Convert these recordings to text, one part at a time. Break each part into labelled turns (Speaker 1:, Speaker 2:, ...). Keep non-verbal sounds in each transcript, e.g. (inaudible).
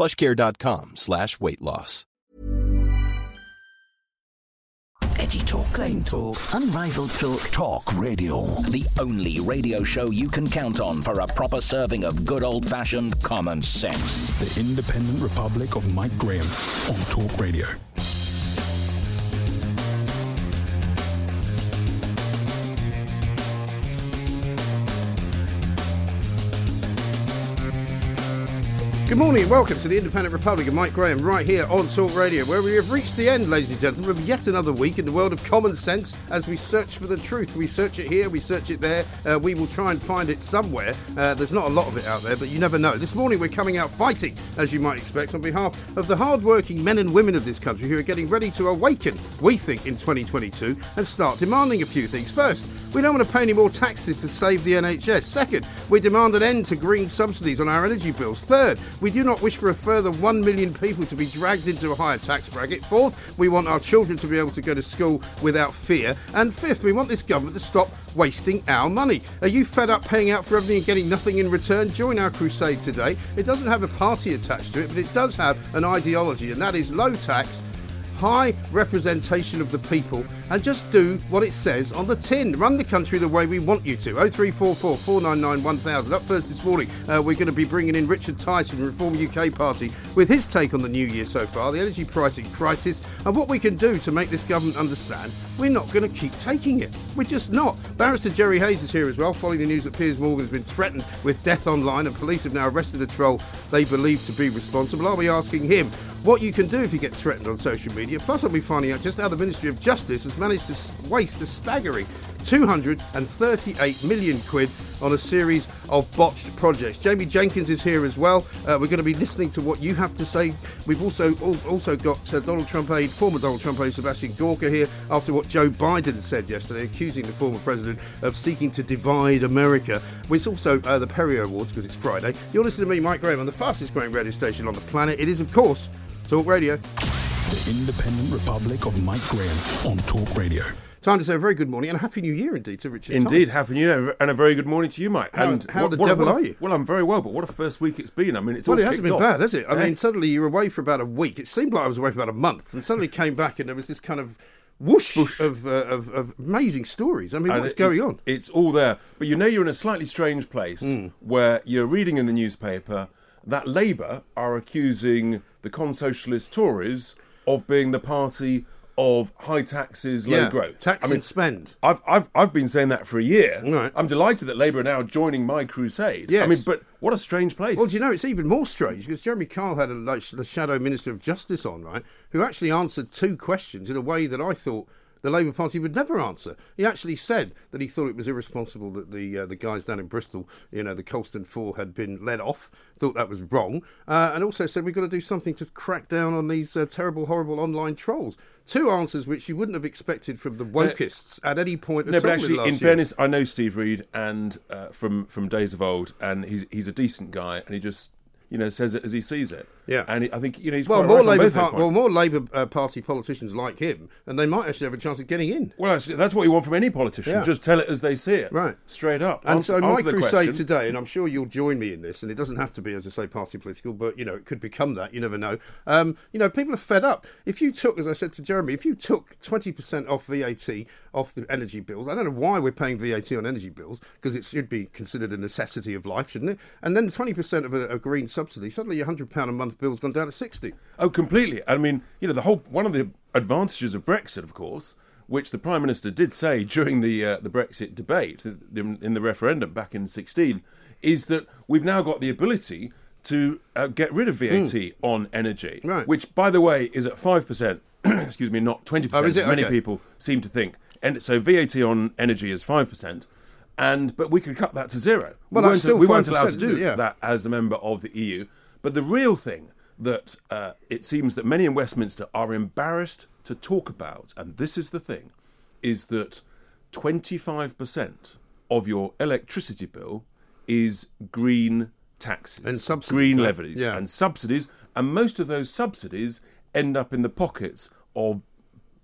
Speaker 1: plushcare.com slash weight loss.
Speaker 2: Edgy talk, plain talk, unrivaled talk.
Speaker 3: Talk radio.
Speaker 2: The only radio show you can count on for a proper serving of good old fashioned common sense.
Speaker 3: The Independent Republic of Mike Graham on Talk Radio.
Speaker 4: Good morning and welcome to the Independent Republic of Mike Graham right here on Talk Radio, where we have reached the end, ladies and gentlemen, of yet another week in the world of common sense as we search for the truth. We search it here, we search it there, uh, we will try and find it somewhere. Uh, there's not a lot of it out there, but you never know. This morning we're coming out fighting, as you might expect, on behalf of the hard-working men and women of this country who are getting ready to awaken, we think, in 2022 and start demanding a few things. First, we don't want to pay any more taxes to save the NHS. Second, we demand an end to green subsidies on our energy bills. Third, we do not wish for a further 1 million people to be dragged into a higher tax bracket. Fourth, we want our children to be able to go to school without fear. And fifth, we want this government to stop wasting our money. Are you fed up paying out for everything and getting nothing in return? Join our crusade today. It doesn't have a party attached to it, but it does have an ideology, and that is low tax high representation of the people and just do what it says on the tin. Run the country the way we want you to. 0344 499 1000. Up first this morning, uh, we're going to be bringing in Richard Tice, Reform UK Party, with his take on the new year so far, the energy pricing crisis, and what we can do to make this government understand we're not going to keep taking it. We're just not. Barrister Jerry Hayes is here as well, following the news that Piers Morgan has been threatened with death online and police have now arrested the troll they believe to be responsible. Are we asking him what you can do if you get threatened on social media. Plus, I'll be finding out just how the Ministry of Justice has managed to waste a staggering 238 million quid on a series of botched projects. Jamie Jenkins is here as well. Uh, we're going to be listening to what you have to say. We've also also got uh, Donald Trump aide, former Donald Trump aide Sebastian Gorka here after what Joe Biden said yesterday, accusing the former president of seeking to divide America. It's also uh, the Perrior Awards because it's Friday. You're listening to me, Mike Graham, on the fastest growing radio station on the planet. It is, of course, Talk Radio.
Speaker 3: The Independent Republic of Mike Graham on Talk Radio.
Speaker 4: Time to say a very good morning and a happy new year indeed to Richard.
Speaker 5: Indeed,
Speaker 4: Thomas.
Speaker 5: happy new year and a very good morning to you, Mike.
Speaker 4: How-
Speaker 5: and
Speaker 4: how the
Speaker 5: what-
Speaker 4: devil
Speaker 5: what a-
Speaker 4: are you?
Speaker 5: Well, I'm very well, but what a first week it's been. I mean, it's
Speaker 4: Well,
Speaker 5: all
Speaker 4: it hasn't been
Speaker 5: off.
Speaker 4: bad, has it? I
Speaker 5: Eh?
Speaker 4: mean, suddenly you're away for about a week. It seemed like I was away for about a month, and suddenly (laughs) came back, and there was this kind of whoosh, Of, uh, of of amazing stories. I mean,
Speaker 5: And
Speaker 4: what's going on?
Speaker 5: It's all there, but you know you're in a slightly strange place
Speaker 4: Hmm.
Speaker 5: where you're reading in the newspaper that Labour are accusing the con-socialist Tories of being the party of high taxes, low
Speaker 4: Yeah,
Speaker 5: growth.
Speaker 4: tax
Speaker 5: I mean,
Speaker 4: and spend.
Speaker 5: I've, I've I've been saying that for a year.
Speaker 4: Right.
Speaker 5: I'm delighted that Labour are now joining my crusade.
Speaker 4: Yes.
Speaker 5: I mean, but what a strange place.
Speaker 4: Well, do you know it's even more strange because Jeremy Kyle had a, like, the Shadow Minister of Justice on, right, who actually answered two questions in a way that I thought the Labour Party would never answer. He actually said that he thought it was irresponsible that the uh, the guys down in Bristol, you know, the Colston Four, had been let off. Thought that was wrong, uh, and also said we've got to do something to crack down on these uh, terrible, horrible online trolls. Two answers which you wouldn't have expected from the wokists at any point.
Speaker 5: No, but actually, in
Speaker 4: year.
Speaker 5: fairness, I know Steve Reed and uh, from from days of old, and he's he's a decent guy, and he just you know says it as he sees it.
Speaker 4: Yeah.
Speaker 5: and he, I think you know he's
Speaker 4: well, more
Speaker 5: right
Speaker 4: Labour,
Speaker 5: both those
Speaker 4: par- well, more Labour uh, Party politicians like him, and they might actually have a chance of getting in.
Speaker 5: Well, that's, that's what you want from any politician.
Speaker 4: Yeah.
Speaker 5: Just tell it as they see it,
Speaker 4: Right.
Speaker 5: Straight up.
Speaker 4: And
Speaker 5: Answer-
Speaker 4: so my crusade
Speaker 5: question.
Speaker 4: today, and I'm sure you'll join me in this, and it doesn't have to be, as I say, party political, but you know it could become that. You never know. Um, you know, people are fed up. If you took, as I said to Jeremy, if you took 20% off VAT off the energy bills, I don't know why we're paying VAT on energy bills because it should be considered a necessity of life, shouldn't it? And then 20% of a, a green subsidy, suddenly your hundred pound a month bill's gone down to sixty.
Speaker 5: Oh, completely. I mean, you know, the whole one of the advantages of Brexit, of course, which the Prime Minister did say during the uh, the Brexit debate in the referendum back in 16, is that we've now got the ability to uh, get rid of VAT mm. on energy,
Speaker 4: right.
Speaker 5: which, by the way, is at five percent. (clears throat) excuse me, not twenty percent,
Speaker 4: oh,
Speaker 5: as many
Speaker 4: okay.
Speaker 5: people seem to think. And so VAT on energy is five percent and but we could cut that to zero.
Speaker 4: Well,
Speaker 5: we, weren't, we weren't allowed to do
Speaker 4: yeah.
Speaker 5: that as a member of the EU. But the real thing that uh, it seems that many in Westminster are embarrassed to talk about, and this is the thing, is that 25% of your electricity bill is green taxes,
Speaker 4: and subsidies,
Speaker 5: green levies,
Speaker 4: yeah.
Speaker 5: and subsidies, and most of those subsidies end up in the pockets of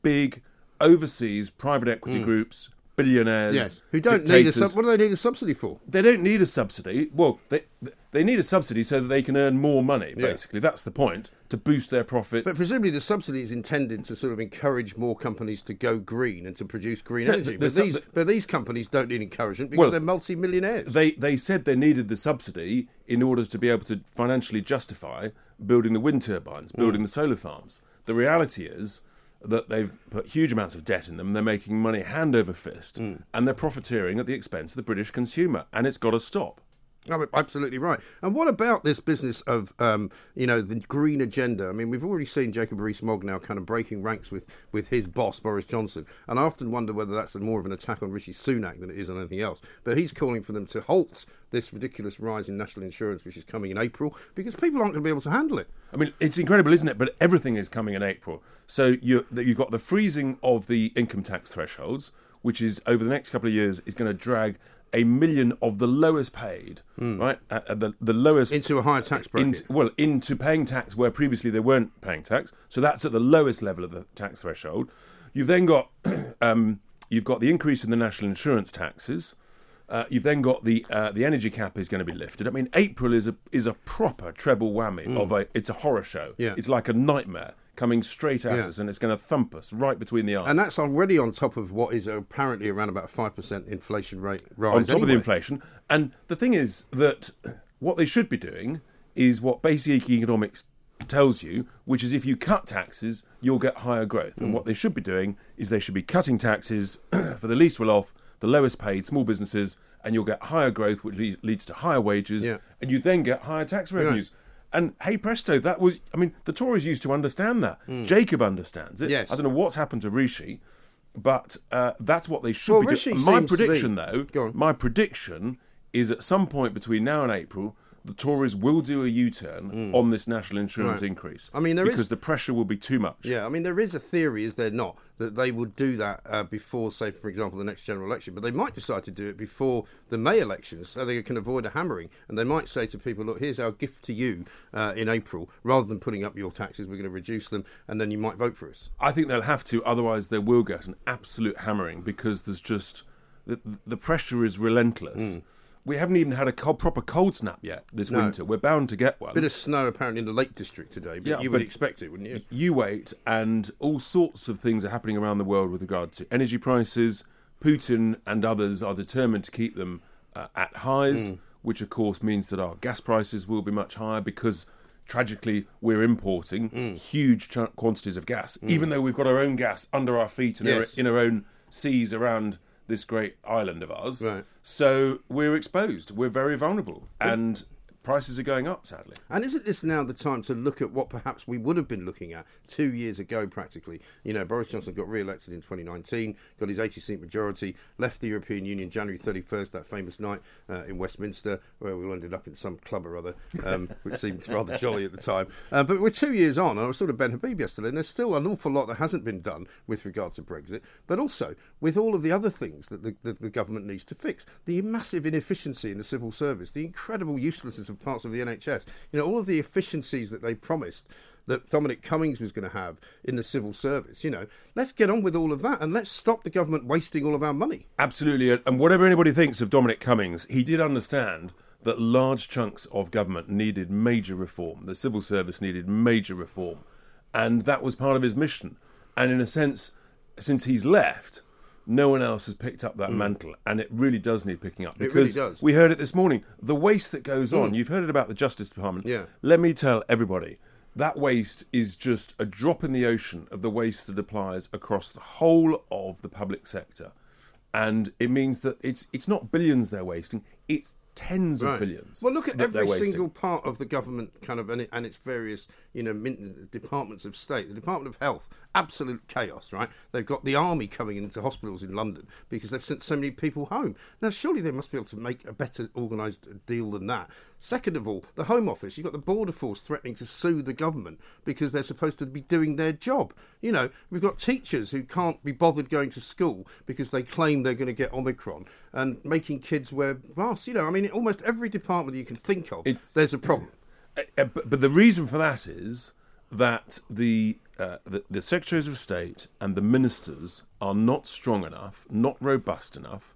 Speaker 5: big overseas private equity mm. groups billionaires,
Speaker 4: yes, who don't
Speaker 5: dictators.
Speaker 4: need a sub- what do they need a subsidy for?
Speaker 5: They don't need a subsidy. Well, they they need a subsidy so that they can earn more money. Basically, yeah. that's the point to boost their profits.
Speaker 4: But presumably, the subsidy is intended to sort of encourage more companies to go green and to produce green energy. The, the, but, these, the, but these companies don't need encouragement because well, they're multi-millionaires.
Speaker 5: They they said they needed the subsidy in order to be able to financially justify building the wind turbines, building mm. the solar farms. The reality is that they've put huge amounts of debt in them. They're making money hand over fist, mm. and they're profiteering at the expense of the British consumer, and it's got to stop.
Speaker 4: Oh, absolutely right. And what about this business of, um, you know, the green agenda? I mean, we've already seen Jacob Rees-Mogg now kind of breaking ranks with, with his boss, Boris Johnson. And I often wonder whether that's more of an attack on Rishi Sunak than it is on anything else. But he's calling for them to halt this ridiculous rise in national insurance, which is coming in April, because people aren't going to be able to handle it.
Speaker 5: I mean, it's incredible, isn't it? But everything is coming in April. So you you've got the freezing of the income tax thresholds, which is over the next couple of years is going to drag a million of the lowest paid, mm. right, uh, the the lowest
Speaker 4: into a higher tax bracket.
Speaker 5: Well, into paying tax where previously they weren't paying tax. So that's at the lowest level of the tax threshold. You've then got (clears throat) um, you've got the increase in the national insurance taxes. Uh, you've then got the uh, the energy cap is going to be lifted. I mean, April is a is a proper treble whammy mm. of a it's a horror show.
Speaker 4: Yeah.
Speaker 5: It's like a nightmare coming straight at yeah. us, and it's going to thump us right between the eyes.
Speaker 4: And that's already on top of what is apparently around about a five percent inflation rate rise.
Speaker 5: On top
Speaker 4: anyway.
Speaker 5: of the inflation, and the thing is that what they should be doing is what basic economics tells you, which is if you cut taxes, you'll get higher growth. Mm. And what they should be doing is they should be cutting taxes (clears throat) for the least well off the lowest paid small businesses, and you'll get higher growth, which leads to higher wages,
Speaker 4: yeah.
Speaker 5: and you then get higher tax revenues. And hey presto, that was, I mean, the Tories used to understand that. Mm. Jacob understands it.
Speaker 4: Yes.
Speaker 5: I don't know what's happened to Rishi, but uh, that's what they should
Speaker 4: well,
Speaker 5: be
Speaker 4: doing.
Speaker 5: My prediction, though, my prediction is at some point between now and April, the Tories will do a U-turn mm. on this national insurance
Speaker 4: right.
Speaker 5: increase.
Speaker 4: I mean,
Speaker 5: because
Speaker 4: is...
Speaker 5: the pressure will be too much.
Speaker 4: Yeah, I mean, there is a theory, is there not, that they would do that uh, before, say, for example, the next general election. But they might decide to do it before the May elections, so they can avoid a hammering. And they might say to people, "Look, here's our gift to you uh, in April. Rather than putting up your taxes, we're going to reduce them, and then you might vote for us."
Speaker 5: I think they'll have to, otherwise they will get an absolute hammering because there's just the, the pressure is relentless. Mm we haven't even had a cold, proper cold snap yet this
Speaker 4: no.
Speaker 5: winter. We're bound to get one.
Speaker 4: Bit of snow apparently in the Lake District today, but
Speaker 5: yeah,
Speaker 4: you
Speaker 5: but
Speaker 4: would expect it, wouldn't you?
Speaker 5: You wait, and all sorts of things are happening around the world with regard to energy prices. Putin and others are determined to keep them uh, at highs, mm. which of course means that our gas prices will be much higher because tragically we're importing mm. huge ch- quantities of gas, mm. even though we've got our own gas under our feet and
Speaker 4: yes.
Speaker 5: in our own seas around this great island of ours.
Speaker 4: Right.
Speaker 5: So we're exposed. We're very vulnerable. And prices are going up, sadly.
Speaker 4: And isn't this now the time to look at what perhaps we would have been looking at two years ago, practically? You know, Boris Johnson got re elected in 2019, got his 80 seat majority, left the European Union January 31st, that famous night uh, in Westminster, where we all ended up in some club or other, um, (laughs) which seemed rather jolly at the time. Uh, but we're two years on, and I was sort of Ben Habib yesterday, and there's still an awful lot that hasn't been done with regard to Brexit, but also with all of the other things that the, the, the government needs to fix. The massive inefficiency in the civil service, the incredible uselessness of of parts of the NHS. You know, all of the efficiencies that they promised that Dominic Cummings was going to have in the civil service. You know, let's get on with all of that and let's stop the government wasting all of our money.
Speaker 5: Absolutely. And whatever anybody thinks of Dominic Cummings, he did understand that large chunks of government needed major reform. The civil service needed major reform. And that was part of his mission. And in a sense, since he's left, no one else has picked up that mantle, and it really does need picking up
Speaker 4: Mm. really
Speaker 5: because
Speaker 4: does. Mm.
Speaker 5: we heard it this morning. The waste that goes on, you've heard it about the Justice Department.
Speaker 4: Yeah.
Speaker 5: Let me tell everybody that waste is just a drop in the ocean of the waste that applies across the whole of the public sector, and it means that it's it's not billions they're wasting; it's tens
Speaker 4: Right.
Speaker 5: of billions.
Speaker 4: Well, look at every single part of the government, kind of, and, it, and its various, you know, departments of state. The Department of Health, absolute chaos, right? They've got the army coming into hospitals in London because they've sent so many people home. Now, surely they must be able to make a better organised deal than that. Second of all, the Home Office. You've got the Border Force threatening to sue the government because they're supposed to be doing their job. You know, we've got teachers who can't be bothered going to school because they claim they're going to get Omicron and making kids wear masks. You know, I mean, almost every department you can think of,
Speaker 5: It's-
Speaker 4: there's a problem.
Speaker 5: Uh, (coughs) but, but the reason for that is that the, uh, the the secretaries of state and the ministers are not strong enough, not robust enough,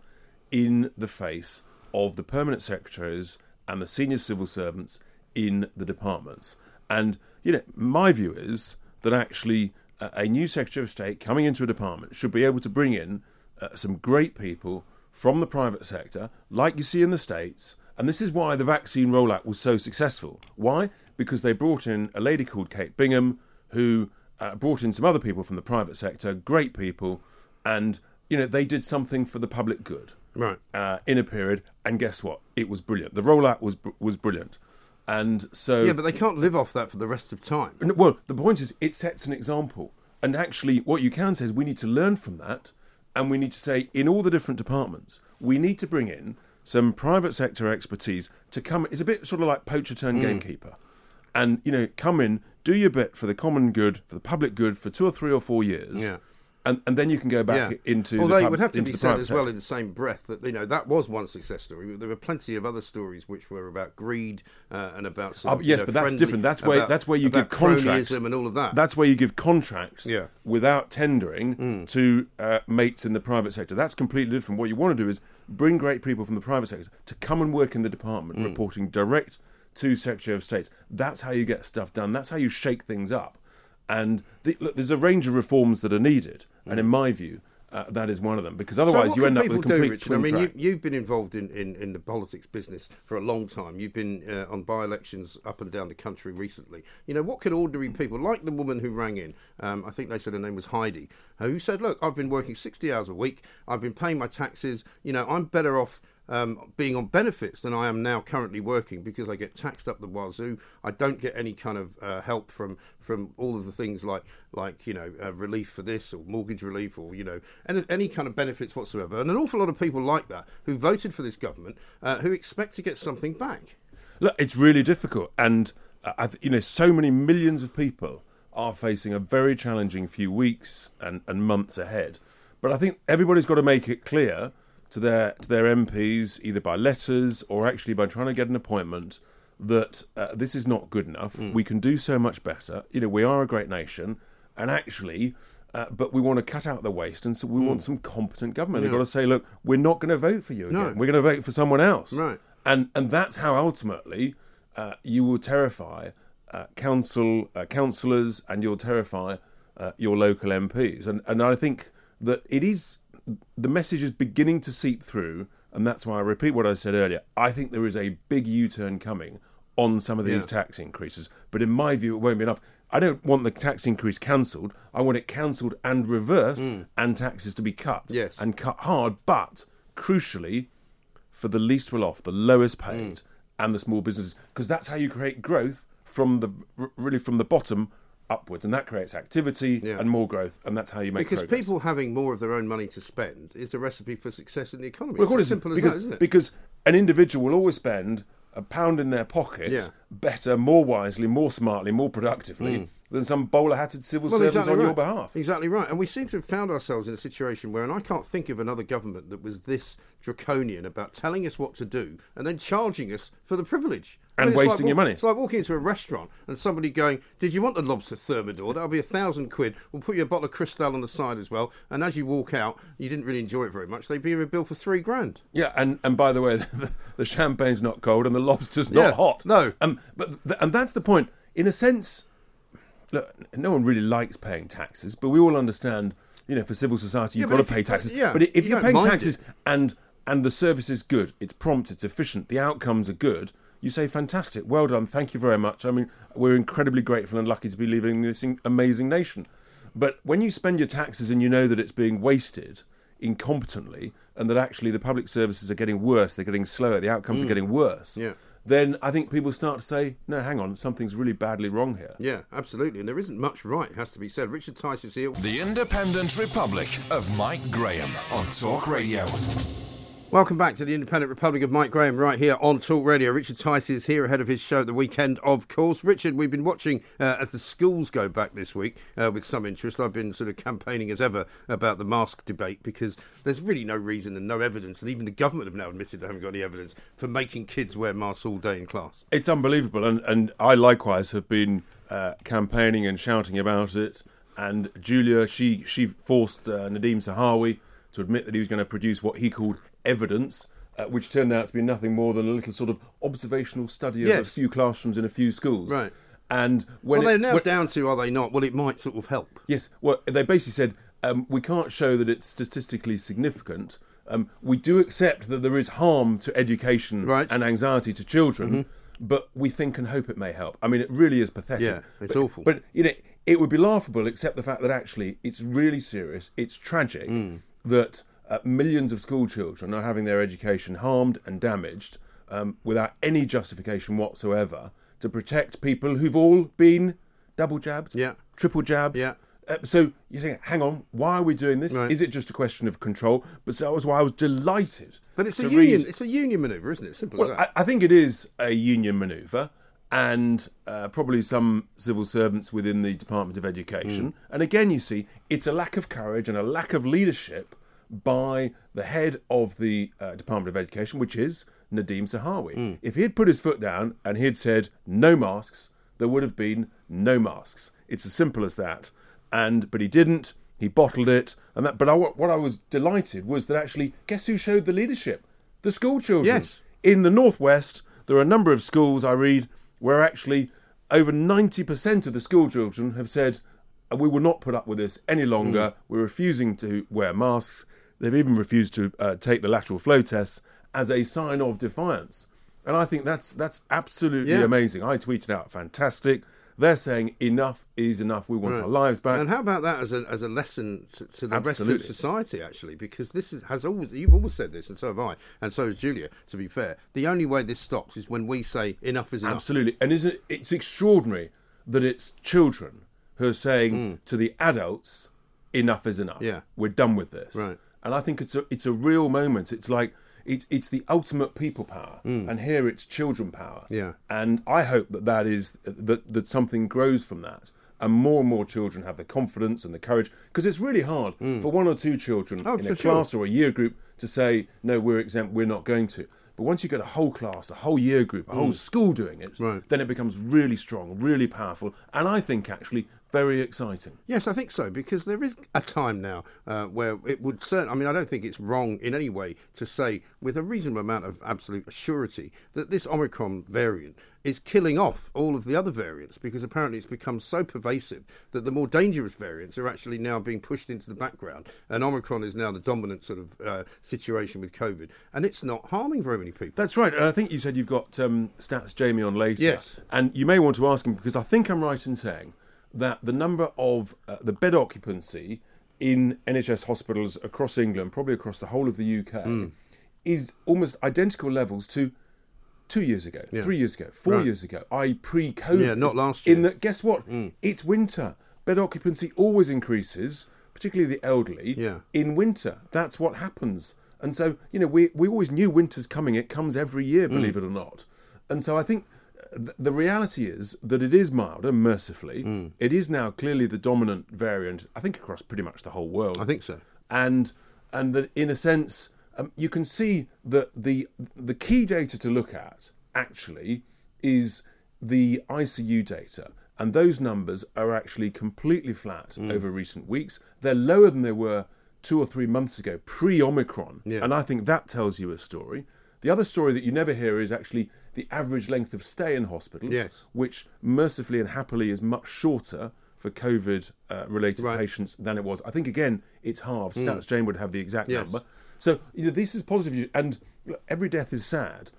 Speaker 5: in the face of the permanent secretaries and the senior civil servants in the departments. And you know, my view is that actually uh, a new secretary of state coming into a department should be able to bring in uh, some great people from the private sector, like you see in the States. And this is why the vaccine rollout was so successful. Why? Because they brought in a lady called Kate Bingham, who uh, brought in some other people from the private sector, great people, and you know they did something for the public good
Speaker 4: Right.
Speaker 5: uh, in a period. And guess what? It was brilliant. The rollout was was brilliant, and so
Speaker 4: Yeah, but they can't live off that for the rest of time.
Speaker 5: and, Well, the point is, it sets an example. And actually, what you can say is we need to learn from that. And we need to say, in all the different departments, we need to bring in some private sector expertise to come. It's a bit sort of like poacher turned gamekeeper. And, you know, come in, do your bit for the common good, for the public good for two or three or four years.
Speaker 4: Yeah.
Speaker 5: And, and then you can go back into
Speaker 4: Although
Speaker 5: the
Speaker 4: it would have to be said as well in the same breath that you know that was one success story. There were plenty of other stories which were about greed uh, and about sort
Speaker 5: Oh,
Speaker 4: of,
Speaker 5: yes,
Speaker 4: you know,
Speaker 5: but that's
Speaker 4: friendly-
Speaker 5: different. That's where
Speaker 4: about-
Speaker 5: that's where you give contracts
Speaker 4: and all of that.
Speaker 5: That's where you give contracts
Speaker 4: Yeah. Mm.
Speaker 5: without tendering to uh, mates in the private sector. That's completely different. What you want to do is bring great people from the private sector to come and work in the department,
Speaker 4: Mm.
Speaker 5: reporting direct to Secretary of States. That's how you get stuff done. That's how you shake things up. And the, look, there's a range of reforms that are needed, and in my view, uh, that is one of them. Because
Speaker 4: Mm. So
Speaker 5: otherwise, you end up with a
Speaker 4: people do,
Speaker 5: complete
Speaker 4: Richard? I mean,
Speaker 5: track.
Speaker 4: you, you've been involved in, in, in the politics business for a long time. You've been uh, on by-elections up and down the country recently. You know, what could ordinary people, like the woman who rang in, um, I think they said her name was Heidi, who said, "Look, I've been working sixty hours a week. I've been paying my taxes. You know, I'm better off." Um, being on benefits than I am now currently working because I get taxed up the wazoo. I don't get any kind of uh, help from from all of the things like like you know uh, relief for this or mortgage relief or you know any, any kind of benefits whatsoever. And an awful lot of people like that who voted for this government uh, who expect to get something back.
Speaker 5: Look, it's really difficult, and uh, you know, so many millions of people are facing a very challenging few weeks and, and months ahead. But I think everybody's got to make it clear to their to their MPs, either by letters or actually by trying to get an appointment, that uh, this is not good enough. We can do so much better. You know, we are a great nation, and actually. Uh, but we want to cut out the waste, and so we want some competent government. They've got to say, "Look, we're not going to vote for you again.
Speaker 4: No.
Speaker 5: We're going to vote for someone else."
Speaker 4: Right.
Speaker 5: and and that's how ultimately uh, you will terrify uh, council uh, councillors and you'll terrify uh, your local MPs. And and I think that it is the message is beginning to seep through, and that's why I repeat what I said earlier. I think there is a big U-turn coming on some of these
Speaker 4: Yeah.
Speaker 5: tax increases, but in my view, it won't be enough. I don't want the tax increase cancelled. I want it cancelled and reversed, and taxes to be cut
Speaker 4: Mm. Yes.
Speaker 5: and cut hard. But crucially, for the least well off, the lowest paid,
Speaker 4: Mm.
Speaker 5: and the small businesses, because that's how you create growth from the really from the bottom upwards, and that creates activity
Speaker 4: Yeah.
Speaker 5: and more growth, and that's how you make
Speaker 4: Because
Speaker 5: progress.
Speaker 4: people having more of their own money to spend is the recipe for success in the economy.
Speaker 5: Well,
Speaker 4: it's as simple as
Speaker 5: because,
Speaker 4: that, isn't it?
Speaker 5: Because an individual will always spend a pound in their pocket
Speaker 4: Yeah.
Speaker 5: better, more wisely, more smartly, more productively mm. Than some bowler-hatted civil
Speaker 4: Mm. Well,
Speaker 5: servant
Speaker 4: exactly
Speaker 5: on
Speaker 4: right.
Speaker 5: your behalf.
Speaker 4: Exactly right. And we seem to have found ourselves in a situation where, and I can't think of another government that was this draconian about telling us what to do and then charging us for the privilege. I
Speaker 5: And
Speaker 4: it's like
Speaker 5: wasting your money.
Speaker 4: It's like walking into a restaurant and somebody going, Did you want the lobster thermidor? That'll be a thousand quid. We'll put you a bottle of Cristal on the side as well. And as you walk out, you didn't really enjoy it very much. They'd be a bill for three grand.
Speaker 5: Yeah, and, and by the way, (laughs) the, the champagne's not cold and the lobster's not
Speaker 4: Yeah,
Speaker 5: hot.
Speaker 4: no.
Speaker 5: um, but th- and that's the point. In a sense, look, no one really likes paying taxes, but we all understand. you know, for civil society, you've
Speaker 4: but
Speaker 5: got to pay
Speaker 4: you-
Speaker 5: taxes.
Speaker 4: yeah,
Speaker 5: but if
Speaker 4: you
Speaker 5: you're paying taxes and and the service is good, it's prompt, it's efficient, the outcomes are good. You say, fantastic, well done, thank you very much. I mean, we're incredibly grateful and lucky to be living in this amazing nation. But when you spend your taxes and you know that it's being wasted incompetently and that actually the public services are getting worse, they're getting slower, the outcomes are getting worse,
Speaker 4: Mm. Yeah.
Speaker 5: Then I think people start to say, no, hang on, something's really badly wrong here.
Speaker 4: Yeah, absolutely. And there isn't much right, has to be said. Richard Tice is here.
Speaker 6: The Independent Republic of Mike Graham on Talk Radio.
Speaker 4: Welcome back to the Independent Republic of Mike Graham right here on Talk Radio. Richard Tice is here ahead of his show at the weekend, of course. Richard, we've been watching uh, as the schools go back this week uh, with some interest. I've been sort of campaigning as ever about the mask debate because there's really no reason and no evidence, and even the government have now admitted they haven't got any evidence for making kids wear masks all day in class.
Speaker 5: It's unbelievable, and, and I likewise have been uh, campaigning and shouting about it. And Julia, she she forced uh, Nadhim Zahawi to admit that he was going to produce what he called evidence, uh, which turned out to be nothing more than a little sort of observational study of a few classrooms in a few schools.
Speaker 4: Right.
Speaker 5: And when
Speaker 4: well, they're now
Speaker 5: when-
Speaker 4: down to, are they not? Well, it might sort of help.
Speaker 5: Yes, well, they basically said um, we can't show that it's statistically significant. Um, we do accept that there is harm to education
Speaker 4: Right. Mm-hmm.
Speaker 5: and anxiety to children, but we think and hope it may help. I mean, it really is pathetic.
Speaker 4: Yeah, it's
Speaker 5: But-
Speaker 4: awful.
Speaker 5: But you know, it would be laughable, except the fact that actually it's really serious. It's tragic
Speaker 4: Mm.
Speaker 5: that uh, millions of school children are having their education harmed and damaged um, without any justification whatsoever to protect people who've all been double jabbed,
Speaker 4: Yeah.
Speaker 5: triple jabbed.
Speaker 4: Yeah.
Speaker 5: Uh, so you think, hang on, why are we doing this?
Speaker 4: Right.
Speaker 5: Is it just a question of control? But so that was why I was delighted.
Speaker 4: But it's a union.
Speaker 5: read-
Speaker 4: It's a union manoeuvre, isn't it? Simple
Speaker 5: well,
Speaker 4: as
Speaker 5: I,
Speaker 4: that.
Speaker 5: I think it is a union manoeuvre, and uh, probably some civil servants within the Department of Education. And again, you see, it's a lack of courage and a lack of leadership by the head of the uh, Department of Education, which is Nadhim Zahawi. If he had put his foot down and he had said no masks, there would have been no masks. It's as simple as that. And but he didn't. He bottled it, and that. But I, what I was delighted was that actually, guess who showed the leadership? The school children.
Speaker 4: Yes.
Speaker 5: In the northwest, there are a number of schools I read where actually over 90% of the school children have said, "Uh, we will not put up with this any longer. We're refusing to wear masks. They've even refused to uh, take the lateral flow tests as a sign of defiance. And I think that's that's absolutely
Speaker 4: Yeah.
Speaker 5: amazing. I tweeted out, fantastic. They're saying enough is enough. We want our lives back.
Speaker 4: And how about that as a as a lesson to, to the rest of society, actually? Because this is, has always you've always said this, and so have I, and so has Julia. To be fair, the only way this stops is when we say enough is enough.
Speaker 5: Absolutely. And isn't it, it's extraordinary that it's children who are saying to the adults, enough is enough.
Speaker 4: Mm. Yeah.
Speaker 5: We're done with this.
Speaker 4: Right.
Speaker 5: And I think it's a it's a real moment. It's like it's it's the ultimate people power, and here it's children power.
Speaker 4: Mm. Yeah.
Speaker 5: And I hope that that is that that something grows from that, and more and more children have the confidence and the courage because it's really hard for one or two children
Speaker 4: Oh,
Speaker 5: in a
Speaker 4: sure.
Speaker 5: class or a year group to say no, we're exempt, we're not going to. But once you get a whole class, a whole year group, a whole school doing it,
Speaker 4: Mm. Right.
Speaker 5: then it becomes really strong, really powerful, and I think actually very exciting.
Speaker 4: Yes, I think so because there is a time now uh, where it would certainly. I mean, I don't think it's wrong in any way to say with a reasonable amount of absolute surety that this Omicron variant is killing off all of the other variants because apparently it's become so pervasive that the more dangerous variants are actually now being pushed into the background, and Omicron is now the dominant sort of uh, situation with COVID, and it's not harming very many people.
Speaker 5: That's right. And I think you said you've got um, Stats Jamie on later.
Speaker 4: Yes.
Speaker 5: And you may want to ask him because I think I'm right in saying that the number of uh, the bed occupancy in NHS hospitals across England, probably across the whole of the UK,
Speaker 4: Hmm.
Speaker 5: is almost identical levels to two years ago, three years ago, four
Speaker 4: Right.
Speaker 5: years ago, I pre-COVID.
Speaker 4: Yeah, not last year.
Speaker 5: In that, guess what? It's winter. Bed occupancy always increases, particularly the elderly.
Speaker 4: Yeah.
Speaker 5: In winter, that's what happens. And so, you know, we we always knew winter's coming. It comes every year,
Speaker 4: Mm.
Speaker 5: believe it or not. And so, I think uh, th- the reality is that it is milder, mercifully.
Speaker 4: Mm.
Speaker 5: It is now clearly the dominant variant. I think across pretty much the whole world
Speaker 4: I think so.
Speaker 5: and and that in a sense um, you can see that the the key data to look at actually is the ICU data and those numbers are actually completely flat
Speaker 4: Mm.
Speaker 5: over recent weeks they're lower than they were 2 or 3 months ago pre Omicron
Speaker 4: Yeah.
Speaker 5: and I think that tells you a story the other story that you never hear is actually the average length of stay in hospitals
Speaker 4: Yes.
Speaker 5: which mercifully and happily is much shorter for COVID uh, related
Speaker 4: Right.
Speaker 5: patients than it was. I think again it's halved. Stats Jamie would have the exact
Speaker 4: Mm. Yes.
Speaker 5: number. So you know this is positive and look, every death is sad,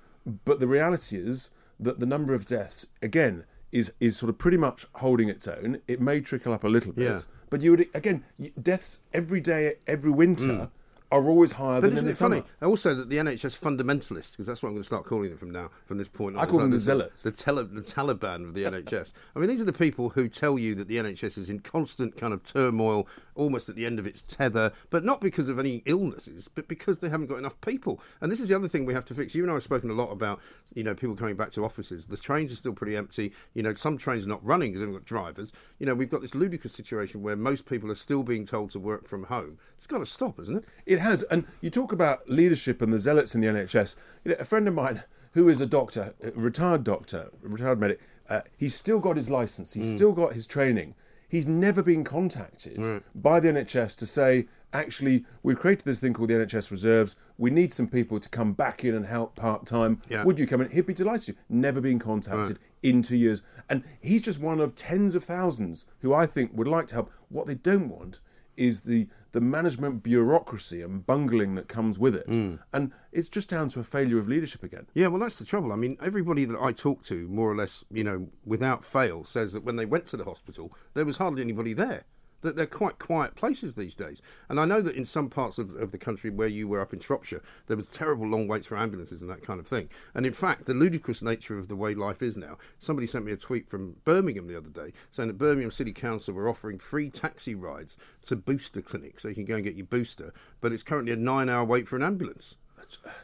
Speaker 5: but the reality is that the number of deaths again is is sort of pretty much holding its own. It may trickle up a little bit,
Speaker 4: Yeah.
Speaker 5: But you would again deaths every day, every winter. Are always higher
Speaker 4: Mm. But
Speaker 5: than
Speaker 4: isn't
Speaker 5: in the
Speaker 4: it funny?
Speaker 5: summer.
Speaker 4: Also, that the NHS fundamentalists, because that's what I'm going to start calling them from now, from this point on.
Speaker 5: I call them the zealots.
Speaker 4: The, tele, the Taliban of the NHS. I mean, these are the people who tell you that the NHS is in constant kind of turmoil, almost at the end of its tether, but not because of any illnesses, but because they haven't got enough people. And this is the other thing we have to fix. You and I have spoken a lot about, you know, people coming back to offices. The trains are still pretty empty. You know, some trains are not running because they haven't got drivers. You know, we've got this ludicrous situation where most people are still being told to work from home. It's got to stop, isn't it?
Speaker 5: It has, and you talk about leadership and the zealots in the NHS. You know, a friend of mine who is a doctor, a retired doctor, a retired medic, uh, he's still got his license. He's still got his training. He's never been contacted by the NHS to say, actually, we've created this thing called the NHS Reserves. We need some people to come back in and help part time.
Speaker 4: Yeah.
Speaker 5: Would you come in? He'd be delighted. to. Never been contacted in two years, and he's just one of tens of thousands who I think would like to help. What they don't want is the the management bureaucracy and bungling that comes with it, mm. and it's just down to a failure of leadership again.
Speaker 4: Yeah, well, that's the trouble. I mean, everybody that I talk to, more or less, you know, without fail, says that when they went to the hospital, there was hardly anybody there. That they're quite quiet places these days. And I know that in some parts of, of the country where you were up in Shropshire, there was terrible long waits for ambulances and that kind of thing. And in fact, the ludicrous nature of the way life is now, somebody sent me a tweet from Birmingham the other day saying that Birmingham City Council were offering free taxi rides to booster clinics so you can go and get your booster, but it's currently a nine hour wait for an ambulance.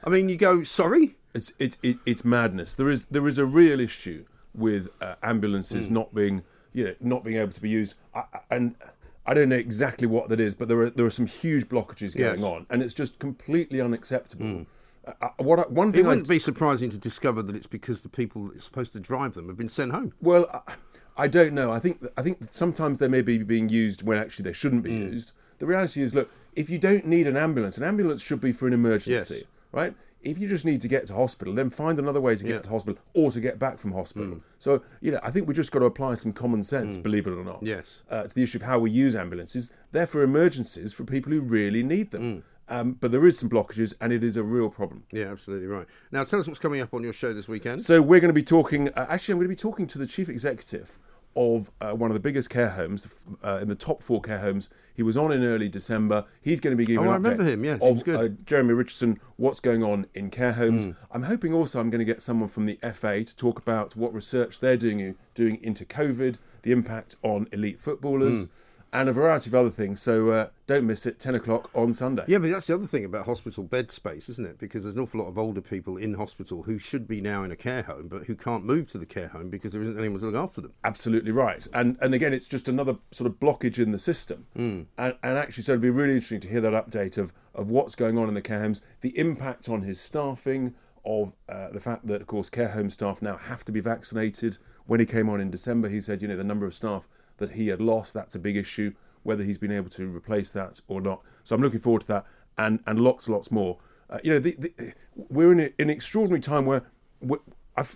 Speaker 4: I mean, you go, sorry?
Speaker 5: It's it's it's madness. There is there is a real issue with uh, ambulances not being you know not being able to be used, I- and I don't know exactly what that is, but there are there are some huge blockages going
Speaker 4: Yes.
Speaker 5: on, and it's just completely unacceptable. Uh, uh, what I, one thing
Speaker 4: It wouldn't be surprising to discover that it's because the people that's supposed to drive them have been sent home.
Speaker 5: Well, I- I don't know. I think I think that sometimes they may be being used when actually they shouldn't be
Speaker 4: Mm.
Speaker 5: used. The reality is, look, if you don't need an ambulance, an ambulance should be for an emergency,
Speaker 4: Yes.
Speaker 5: right? If you just need to get to hospital, then find another way to get
Speaker 4: Yeah. Mm.
Speaker 5: to hospital or to get back from hospital. So, you know, I think we've just got to apply some common sense, believe it or not,
Speaker 4: Yes.
Speaker 5: uh, to the issue of how we use ambulances. They're for emergencies for people who really need them.
Speaker 4: Mm.
Speaker 5: Um, but there is some blockages, and it is a real problem.
Speaker 4: Yeah, absolutely right. Now, tell us what's coming up on your show this weekend.
Speaker 5: So we're going to be talking. Uh, actually, I'm going to be talking to the chief executive of uh, one of the biggest care homes uh, in the top four care homes. He was on in early December. He's going to be giving.
Speaker 4: Oh, I remember him, yeah,
Speaker 5: of
Speaker 4: good.
Speaker 5: Uh, Jeremy Richardson. What's going on in care homes?
Speaker 4: Hmm.
Speaker 5: I'm hoping also I'm going to get someone from the FA to talk about what research they're doing doing into COVID, the impact on elite footballers.
Speaker 4: Hmm.
Speaker 5: And a variety of other things. So uh, don't miss it. Ten o'clock on Sunday.
Speaker 4: Yeah, but that's the other thing about hospital bed space, isn't it? Because there's an awful lot of older people in hospital who should be now in a care home, but who can't move to the care home because there isn't anyone to look after them.
Speaker 5: Absolutely right, and and again, it's just another sort of blockage in the system.
Speaker 4: Hmm.
Speaker 5: And, and actually, so it'd be really interesting to hear that update of of what's going on in the care homes, the impact on his staffing, of uh, the fact that, of course, care home staff now have to be vaccinated. When he came on in December, he said, you know, the number of staff that he had lost, that's a big issue. Whether he's been able to replace that or not. So I'm looking forward to that, and and lots, lots more. Uh, you know, the, the, we're in a, an extraordinary time where.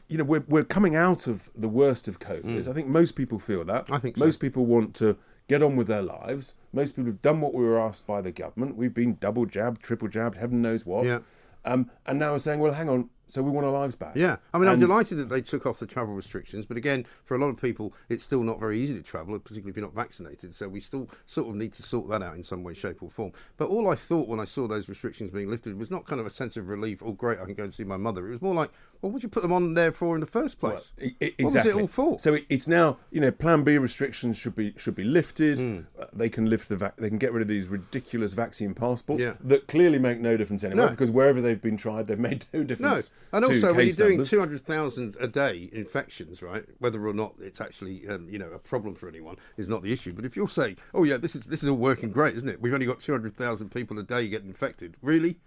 Speaker 5: You know, we're, we're coming out of the worst of COVID. I think most people feel that.
Speaker 4: Mm. I think so.
Speaker 5: most people want to get on with their lives. Most people have done what we were asked by the government. We've been double jabbed, triple jabbed, heaven knows what.
Speaker 4: Yeah.
Speaker 5: Um, and now we're saying, well, hang on. So we want our lives back.
Speaker 4: Yeah, I mean, I'm delighted that they took off the travel restrictions, but again, for a lot of people, it's still not very easy to travel, particularly if you're not vaccinated. So we still sort of need to sort that out in some way, shape, or form. But all I thought when I saw those restrictions being lifted was not kind of a sense of relief. Oh, great, I can go and see my mother. It was more like, well, what'd you put them on there for in the first place?
Speaker 5: I- I-
Speaker 4: What was it all for?
Speaker 5: So it, it's now, you know, Plan B restrictions should be should be lifted.
Speaker 4: Hmm.
Speaker 5: Uh, they can lift the vac- they can get rid of these ridiculous vaccine passports
Speaker 4: Yeah.
Speaker 5: that clearly make no difference anymore
Speaker 4: No.
Speaker 5: because wherever they've been tried, they've (laughs) made no
Speaker 4: No,
Speaker 5: difference.
Speaker 4: And also when you're doing two hundred thousand a day infections, right? Whether or not it's actually um, you know a problem for anyone is not the issue. But if you're saying, oh yeah, this is this is all working great, isn't it? We've only got two hundred thousand people a day getting infected. Really?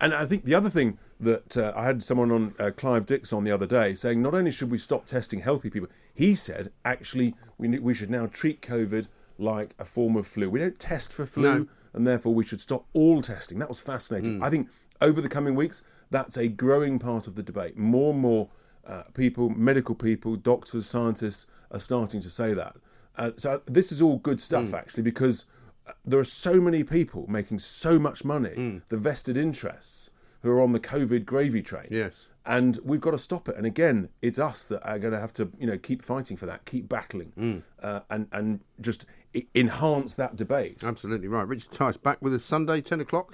Speaker 5: And I think the other thing that uh, I had someone on uh, Clive Dix on the other day saying not only should we stop testing healthy people, he said actually we we should now treat COVID like a form of flu. We don't test for flu,
Speaker 4: No.
Speaker 5: and therefore we should stop all testing. That was fascinating. I think over the coming weeks that's a growing part of the debate. More and more uh, people, medical people, doctors, scientists are starting to say that. Uh, so this is all good stuff
Speaker 4: Mm.
Speaker 5: actually because uh, there are so many people making so much money,
Speaker 4: Mm.
Speaker 5: the vested interests who are on the COVID gravy train.
Speaker 4: Yes.
Speaker 5: And we've got to stop it. And again, it's us that are going to have to, you know, keep fighting for that, keep battling,
Speaker 4: Mm.
Speaker 5: uh, and and just enhance that debate.
Speaker 4: Absolutely right. Richard Tice back with us Sunday, 10 o'clock.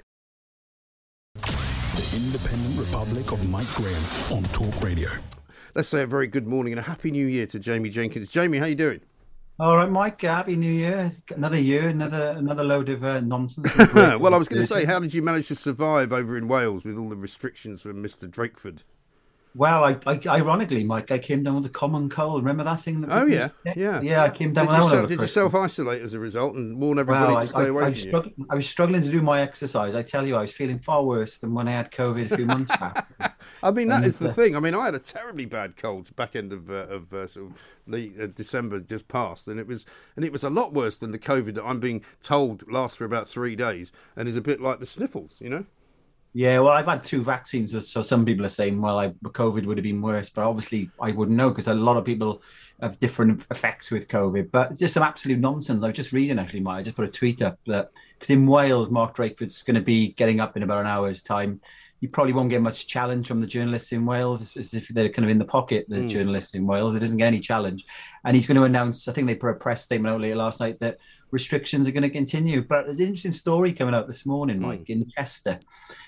Speaker 3: The Independent Republic of Mike Graham on Talk Radio.
Speaker 4: Let's say a very good morning and a happy new year to Jamie Jenkins. Jamie, how you doing?
Speaker 7: All right, Mike. Happy New Year! Another year, another another load of uh, nonsense. (laughs)
Speaker 4: well, I was going to say, how did you manage to survive over in Wales with all the restrictions from Mr. Drakeford?
Speaker 7: Well, I, I, ironically, Mike, I came down with a common cold. Remember that thing? That
Speaker 4: Oh, yeah, yeah.
Speaker 7: yeah. I came down
Speaker 4: Did
Speaker 7: with
Speaker 4: you,
Speaker 7: that
Speaker 4: self,
Speaker 7: one.
Speaker 4: did you self isolate as a result and warn everybody
Speaker 7: Well,
Speaker 4: to stay
Speaker 7: I,
Speaker 4: away
Speaker 7: I,
Speaker 4: from
Speaker 7: was
Speaker 4: you?
Speaker 7: struggling, I was struggling to do my exercise. I tell you, I was feeling far worse than when I had COVID a few months back. (laughs)
Speaker 4: I mean, that
Speaker 7: And,
Speaker 4: is the
Speaker 7: uh,
Speaker 4: thing. I mean, I had a terribly bad cold back end of uh, of uh, sort of the uh, December just passed, and it was and it was a lot worse than the COVID that I'm being told lasts for about three days and is a bit like the sniffles, you know.
Speaker 7: Yeah, well, I've had two vaccines, so some people are saying, well, I, COVID would have been worse, but obviously I wouldn't know because a lot of people have different effects with COVID. But it's just some absolute nonsense. I was just reading actually, Mike. I just put a tweet up that because in Wales, Mark Drakeford's going to be getting up in about an hour's time. You probably won't get much challenge from the journalists in Wales. It's as if they're kind of in the pocket, the
Speaker 4: Mm.
Speaker 7: journalists in Wales. It doesn't get any challenge. And he's going to announce, I think they put a press statement out later last night that restrictions are going to continue. But there's an interesting story coming out this morning,
Speaker 4: Mm.
Speaker 7: Mike, in Chester.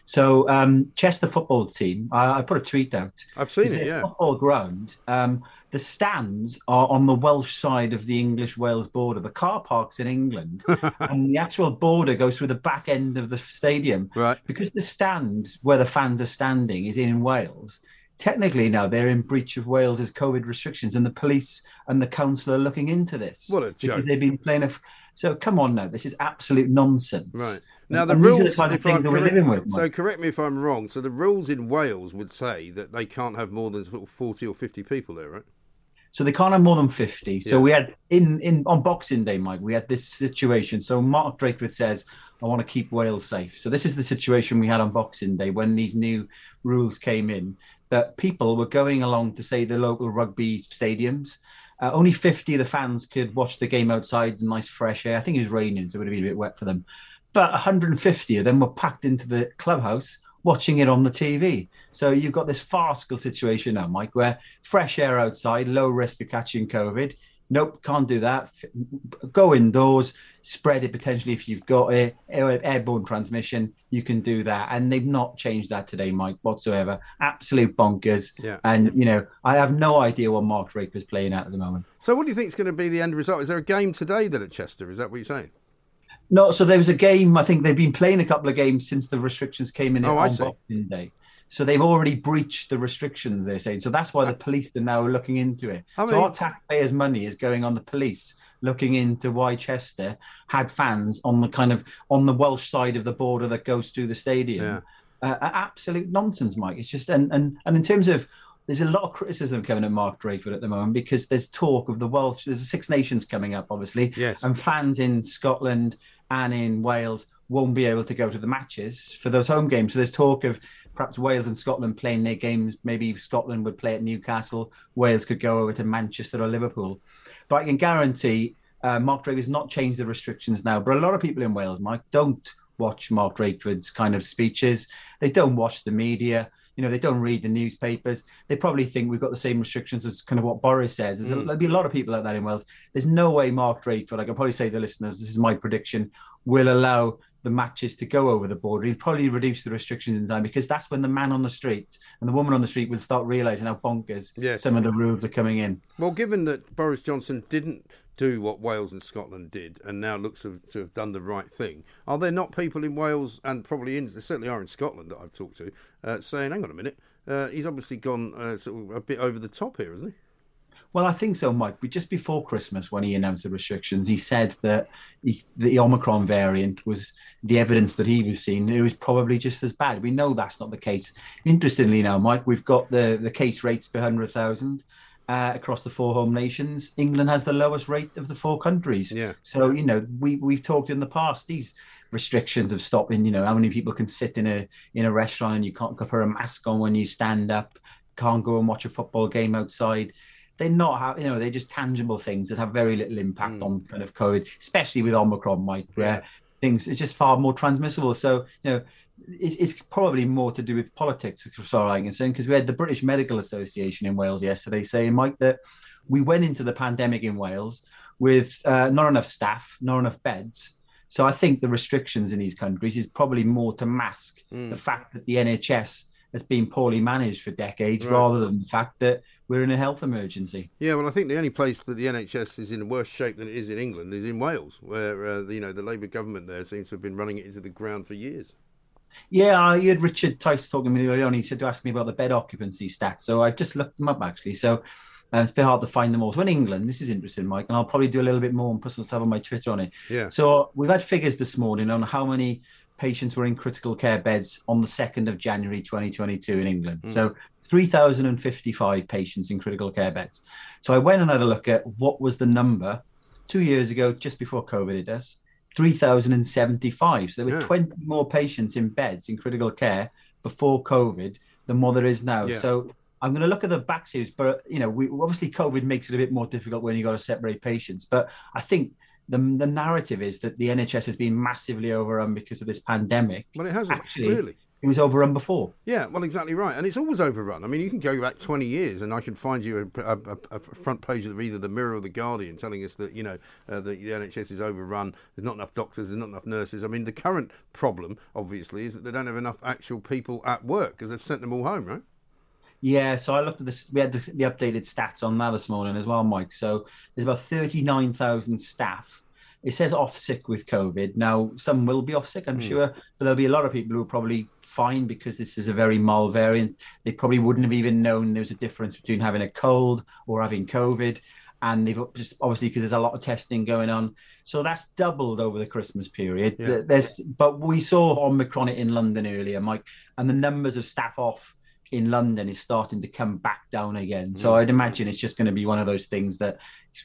Speaker 7: So um, Chester football team, I, I put a tweet out.
Speaker 4: I've seen it, yeah.
Speaker 7: Football ground. Um, the stands are on the Welsh side of the English Wales border. The car parks in England, (laughs) and the actual border goes through the back end of the stadium.
Speaker 4: Right.
Speaker 7: Because the stand where the fans are standing is in Wales. Technically, now they're in breach of Wales's COVID restrictions, and the police and the council are looking into this.
Speaker 4: What a
Speaker 7: because
Speaker 4: joke.
Speaker 7: They've been playing a. f- So come on now, this is absolute nonsense.
Speaker 4: Right. Now the
Speaker 7: and
Speaker 4: rules.
Speaker 7: kind of things that we're living with.
Speaker 4: so correct me if I'm wrong. So the rules in Wales would say that they can't have more than sort of forty or fifty people there, right?
Speaker 7: So they can't have more than 50. So we had in in on Boxing Day, Mike, we had this situation. So Mark Drakeford says, I want to keep Wales safe. So this is the situation we had on Boxing Day when these new rules came in that people were going along to say the local rugby stadiums. Uh, only 50 of the fans could watch the game outside in nice fresh air. I think it was raining, so it would have been a bit wet for them. But 150 of them were packed into the clubhouse watching it on the TV. So you've got this farcical situation now, Mike, where fresh air outside, low risk of catching COVID. Nope, can't do that. Go indoors, spread it potentially if you've got it, airborne transmission. You can do that, and they've not changed that today, Mike, whatsoever. Absolute bonkers.
Speaker 4: Yeah.
Speaker 7: And you know, I have no idea what Mark Drake was playing at at the moment.
Speaker 4: So what do you think is going to be the end result? Is there a game today then at Chester? Is that what you're saying?
Speaker 7: No, so there was a game. I think they've been playing a couple of games since the restrictions came in
Speaker 4: Oh, I
Speaker 7: on. Boxing Day. So they've already breached the restrictions. They're saying so. That's why the police are now looking into it.
Speaker 4: I
Speaker 7: so our taxpayers' money is going on the police looking into why Chester had fans on the kind of on the Welsh side of the border that goes through the stadium.
Speaker 4: Yeah.
Speaker 7: Uh, absolute nonsense, Mike. It's just and and and in terms of there's a lot of criticism coming at Mark Drakeford at the moment because there's talk of the Welsh. There's the Six Nations coming up, obviously,
Speaker 4: Yes.
Speaker 7: and fans in Scotland and in Wales won't be able to go to the matches for those home games. So there's talk of perhaps Wales and Scotland playing their games. Maybe Scotland would play at Newcastle. Wales could go over to Manchester or Liverpool. But I can guarantee uh, Mark Drake has not changed the restrictions now. But a lot of people in Wales, Mike, don't watch Mark Drakeford's kind of speeches. They don't watch the media. You know, they don't read the newspapers. They probably think we've got the same restrictions as kind of what Boris says. There's a,
Speaker 4: Mm.
Speaker 7: there'll be a lot of people like that in Wales. There's no way Mark Drakeford, I can probably say to listeners, this is my prediction, will allow the matches to go over the border. He'll probably reduce the restrictions in time because that's when the man on the street and the woman on the street will start realizing how bonkers
Speaker 4: Yes.
Speaker 7: some of the rules are coming in.
Speaker 4: Well, given that Boris Johnson didn't do what Wales and Scotland did, and now looks to, to have done the right thing, are there not people in Wales and probably in there certainly are in Scotland that I've talked to uh, saying, "Hang on a minute, uh, he's obviously gone uh, sort of a bit over the top here, hasn't he?"
Speaker 7: Well, I think so, Mike. But just before Christmas, when he announced the restrictions, he said that he, the Omicron variant was the evidence that he was seeing. It was probably just as bad. We know that's not the case. Interestingly, now, Mike, we've got the, the case rates per 100,000 uh, across the four home nations. England has the lowest rate of the four countries.
Speaker 4: Yeah.
Speaker 7: So, you know, we, we've talked in the past, these restrictions of stopping, you know, how many people can sit in a in a restaurant and you can't put a mask on when you stand up, can't go and watch a football game outside they're not how you know they're just tangible things that have very little impact on kind of COVID, especially with Omicron, Mike, where
Speaker 4: Yeah.
Speaker 7: things it's just far more transmissible. So you know. It's, it's probably more to do with politics, as far as I'm concerned, because we had the British Medical Association in Wales yesterday saying, Mike, that we went into the pandemic in Wales with uh, not enough staff, not enough beds. So I think the restrictions in these countries is probably more to mask the fact that the NHS has been poorly managed for decades,
Speaker 4: Right.
Speaker 7: rather than the fact that we're in a health emergency.
Speaker 4: Yeah, well, I think the only place that the NHS is in worse shape than it is in England is in Wales, where uh, you know the Labour government there seems to have been running it into the ground for years.
Speaker 7: Yeah, I heard Richard Tice talking to me earlier on. He said to ask me about the bed occupancy stats. So I just looked them up actually. So uh, it's a bit hard to find them all. So in England, this is interesting, Mike, and I'll probably do a little bit more and put some stuff on my Twitter on it.
Speaker 4: Yeah.
Speaker 7: So we've had figures this morning on how many patients were in critical care beds on the 2nd of January 2022 in England. So 3,055 patients in critical care beds. So I went and had a look at what was the number two years ago, just before COVID hit us, 3,075. So there were
Speaker 4: Yeah.
Speaker 7: 20 more patients in beds in critical care before COVID than what there is now.
Speaker 4: Yeah.
Speaker 7: So I'm going to look at the back series, but you know, we obviously COVID makes it a bit more difficult when you've got to separate patients. But I think the the narrative is that the NHS has been massively overrun because of this pandemic.
Speaker 4: Well, it hasn't
Speaker 7: Actually,
Speaker 4: clearly.
Speaker 7: It was overrun before.
Speaker 4: Yeah, well, exactly right, and it's always overrun. I mean, you can go back twenty years, and I can find you a, a, a- front page of either the Mirror or the Guardian telling us that you know uh, the, the NHS is overrun. There's not enough doctors. There's not enough nurses. I mean, the current problem, obviously, is that they don't have enough actual people at work because they've sent them all home, right?
Speaker 7: Yeah, so I looked at this. We had the, the updated stats on that this morning as well, Mike. So there's about thirty-nine thousand staff. It says off sick with COVID. Now some will be off sick, I'm hmm. sure, but there'll be a lot of people who are probably fine because this is a very mild variant. They probably wouldn't have even known there was a difference between having a cold or having COVID, and they've just obviously because there's a lot of testing going on. So that's doubled over the Christmas period.
Speaker 4: Yeah.
Speaker 7: There's, but we saw Omicron in London earlier, Mike, and the numbers of staff off in London is starting to come back down again. So hmm. I'd imagine it's just going to be one of those things that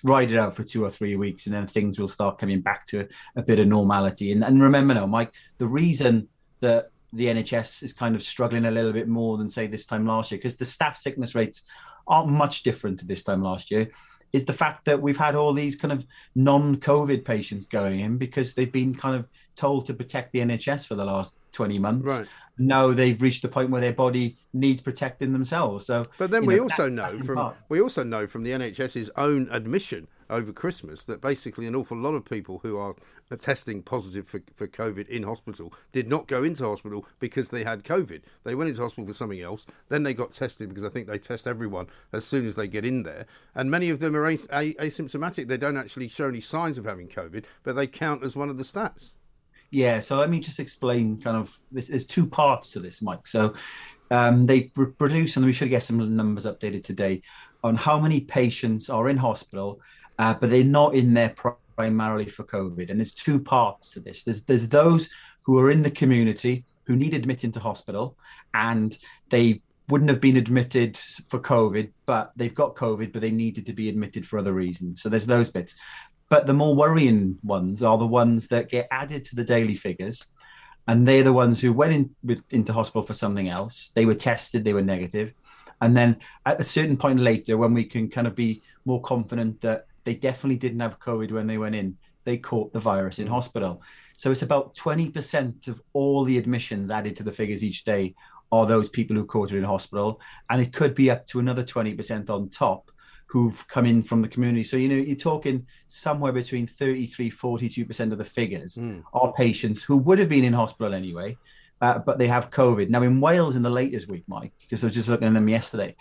Speaker 7: ride it out for two or three weeks, and then things will start coming back to a, a bit of normality. And, and remember now, Mike, the reason that the NHS is kind of struggling a little bit more than say this time last year, because the staff sickness rates aren't much different to this time last year, is the fact that we've had all these kind of non-COVID patients going in because they've been kind of told to protect the NHS for the last 20 months
Speaker 4: Right.
Speaker 7: Now they've reached the point where their body needs protecting themselves. So,
Speaker 4: But then we
Speaker 7: know,
Speaker 4: also know from
Speaker 7: part.
Speaker 4: we also know from the NHS's own admission over Christmas that basically an awful lot of people who are testing positive for, for COVID in hospital did not go into hospital because they had COVID. They went into hospital for something else. Then they got tested because I think they test everyone as soon as they get in there. And many of them are asymptomatic. They don't actually show any signs of having COVID, but they count as one of the stats.
Speaker 7: Yeah, so let me just explain kind of this. There's two parts to this, Mike. So um, they pr- produce, and we should get some numbers updated today on how many patients are in hospital, uh, but they're not in there pri- primarily for COVID. And there's two parts to this. There's there's those who are in the community who need admitting to hospital, and they wouldn't have been admitted for COVID, but they've got COVID, but they needed to be admitted for other reasons. So there's those bits. But the more worrying ones are the ones that get added to the daily figures. And they're the ones who went in with, into hospital for something else. They were tested, they were negative. And then at a certain point later, when we can kind of be more confident that they definitely didn't have COVID when they went in, they caught the virus in hospital. So it's about 20% of all the admissions added to the figures each day are those people who caught it in hospital. And it could be up to another 20% on top who've come in from the community. So, you know, you're talking somewhere between 33, 42% of the figures are patients who would have been in hospital anyway, uh, but they have COVID. Now, in Wales in the latest week, Mike, because I was just looking at them yesterday,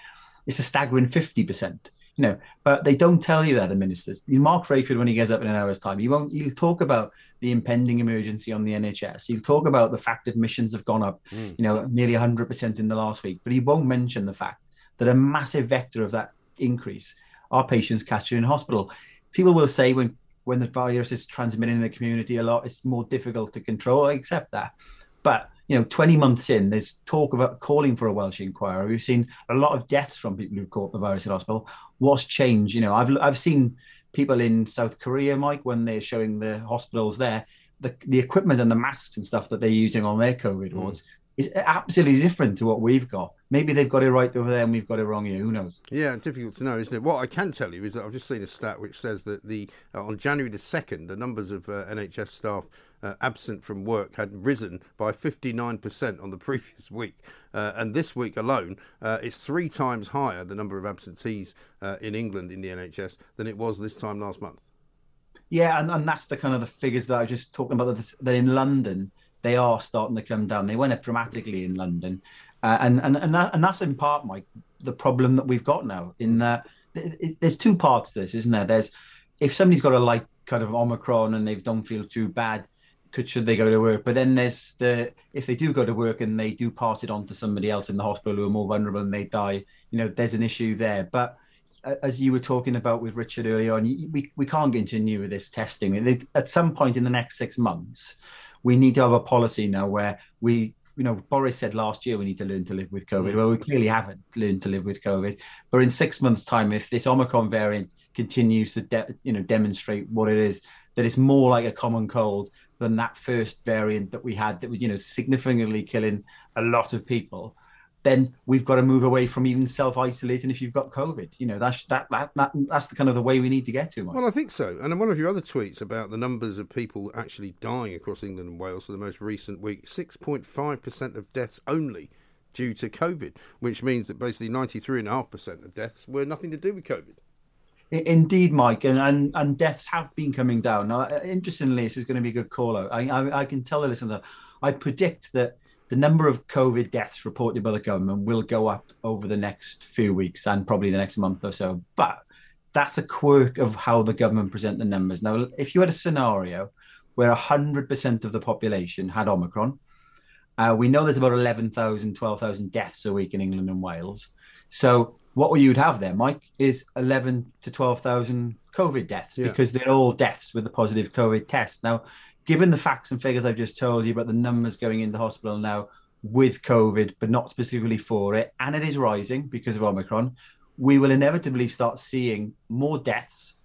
Speaker 7: it's a staggering 50%. You know, but they don't tell you that, the ministers. Mark Drakeford, when he gets up in an hour's time, he won't. He'll talk about the impending emergency on the NHS. He'll talk about the fact that admissions have gone up, you know, nearly 100% in the last week. But he won't mention the fact that a massive vector of that increase are patients catch catching in hospital. People will say when when the virus is transmitting in the community a lot, it's more difficult to control. I accept that, but you know, 20 months in, there's talk about calling for a Welsh inquiry. We've seen a lot of deaths from people who caught the virus in hospital. What's changed? You know, I've I've seen people in South Korea, Mike, when they're showing the hospitals there, the the equipment and the masks and stuff that they're using on their COVID wards mm. Is absolutely different to what we've got. Maybe they've got it right over there and we've got it wrong here. Who knows?
Speaker 4: Yeah, difficult to know, isn't it? What I can tell you is that I've just seen a stat which says that the uh, on January the second, the numbers of uh, NHS staff uh, absent from work had risen by 59% on the (laughs) previous week. Uh, and this week alone, uh, it's three times higher the number of absentees uh, in England in the NHS than it was this time last month.
Speaker 7: Yeah, and, and that's the kind of the figures that I was just talking about. That, that in London, they are starting to come down. They went up dramatically in London, uh, and and and, that, and that's in part, Mike, the problem that we've got now. In that, there's two parts to this, isn't there? There's if somebody's got a light kind of omicron and they don't feel too bad, could should they go to work? But then there's the if they do go to work and they do pass it on to somebody else in the hospital who are more vulnerable and they die, you know, there's an issue there. But as you were talking about with Richard earlier on, we, we can't continue with this testing. At some point in the next six months, we need to have a policy now where we, you know, Boris said last year we need to learn to live with COVID. Well, we clearly haven't learned to live with COVID. But in six months' time, if this Omicron variant continues to, de- you know, demonstrate what it is, that it's more like a common cold than that first variant that we had that was, you know, significantly killing a lot of people then we've got to move away from even self-isolating if you've got COVID. You know, that's that, that, that that's the kind of the way we need to get to. Mike.
Speaker 4: Well, I think so. And one of your other tweets about the numbers of people actually dying across England and Wales for the most recent week, six point five percent of deaths only due to COVID, which means that basically ninety three and a half percent of deaths were nothing to do with COVID.
Speaker 7: Indeed, Mike, and, and, and deaths have been coming down. Now, interestingly, this is going to be a good call out. I, I, I can tell the listener that I predict that the number of COVID deaths reported by the government will go up over the next few weeks and probably the next month or so. But that's a quirk of how the government present the numbers. Now, if you had a scenario where 100% of the population had Omicron, uh, we know there's about 11,000, 12,000 deaths a week in England and Wales. So what you'd have there, Mike, is 11 to 12,000 COVID deaths yeah. because they're all deaths with a positive COVID test. Now, given the facts and figures I've just told you about the numbers going into hospital now with COVID, but not specifically for it, and it is rising because of Omicron, we will inevitably start seeing more deaths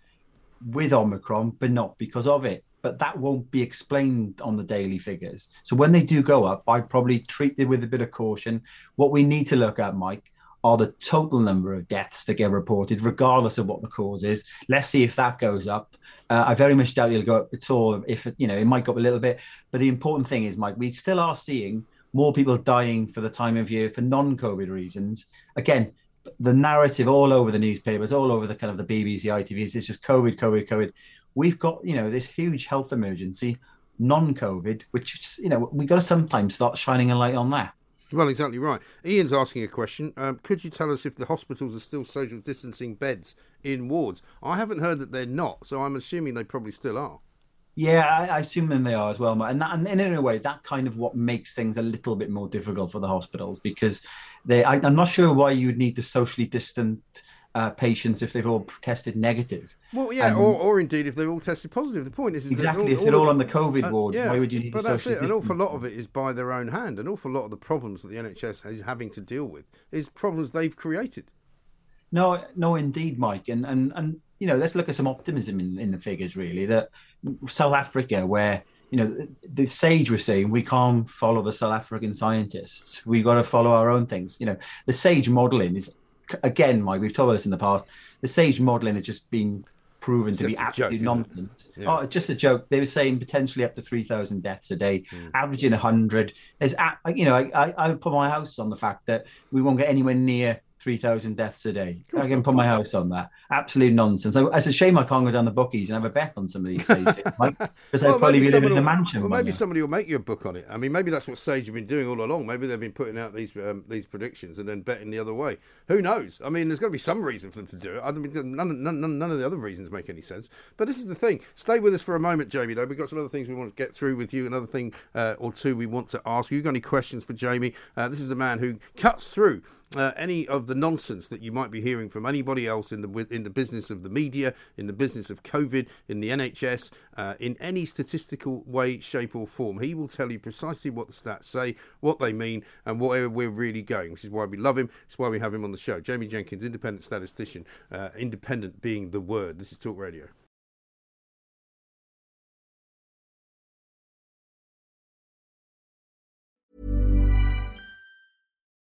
Speaker 7: with Omicron, but not because of it. But that won't be explained on the daily figures. So when they do go up, I probably treat it with a bit of caution. What we need to look at, Mike, are the total number of deaths that get reported, regardless of what the cause is. Let's see if that goes up. Uh, I very much doubt it'll go up at all. If you know, it might go up a little bit. But the important thing is, Mike, we still are seeing more people dying for the time of year for non-COVID reasons. Again, the narrative all over the newspapers, all over the kind of the BBC, ITVs, is just COVID, COVID, COVID. We've got you know this huge health emergency, non-COVID, which you know we have got to sometimes start shining a light on that.
Speaker 4: Well, exactly right. Ian's asking a question. Um, could you tell us if the hospitals are still social distancing beds in wards? I haven't heard that they're not, so I'm assuming they probably still are.
Speaker 7: Yeah, I, I assume then they are as well, and, that, and in a way, that kind of what makes things a little bit more difficult for the hospitals because they. I, am not sure why you would need to socially distant uh, patients if they've all tested negative.
Speaker 4: Well, yeah, um, or, or indeed if they're all tested positive. The point is, is
Speaker 7: exactly
Speaker 4: all,
Speaker 7: if they're all, all on the COVID uh, ward,
Speaker 4: yeah,
Speaker 7: why would you need?
Speaker 4: But that's it. An awful lot of it is by their own hand. An awful lot of the problems that the NHS is having to deal with is problems they've created.
Speaker 7: No, no, indeed, Mike, and and and you know, let's look at some optimism in, in the figures. Really, that South Africa, where you know the sage was saying we can't follow the South African scientists. We've got to follow our own things. You know, the sage modelling is again, Mike. We've told this in the past. The sage modelling has just been proven to be absolutely joke, nonsense. Yeah. Oh, just a joke. They were saying potentially up to three thousand deaths a day, mm. averaging hundred. There's, you know, I, I, I put my house on the fact that we won't get anywhere near 3,000 deaths a day. I can put my house on that. Absolute nonsense. So it's a shame I can't go down the bookies and have a bet on some of these things. (laughs) because well, I'd probably be living in a mansion.
Speaker 4: Well, maybe somebody will make you a book on it. I mean, maybe that's what Sage have been doing all along. Maybe they've been putting out these um, these predictions and then betting the other way. Who knows? I mean, there's got to be some reason for them to do it. I mean, none, none, none of the other reasons make any sense. But this is the thing. Stay with us for a moment, Jamie, though. We've got some other things we want to get through with you. Another thing uh, or two we want to ask you. You've got any questions for Jamie? Uh, this is the man who cuts through uh, any of the nonsense that you might be hearing from anybody else in the in the business of the media, in the business of COVID, in the NHS, uh, in any statistical way, shape, or form. He will tell you precisely what the stats say, what they mean, and where we're really going. Which is why we love him. It's why we have him on the show. Jamie Jenkins, independent statistician. Uh, independent being the word. This is Talk Radio.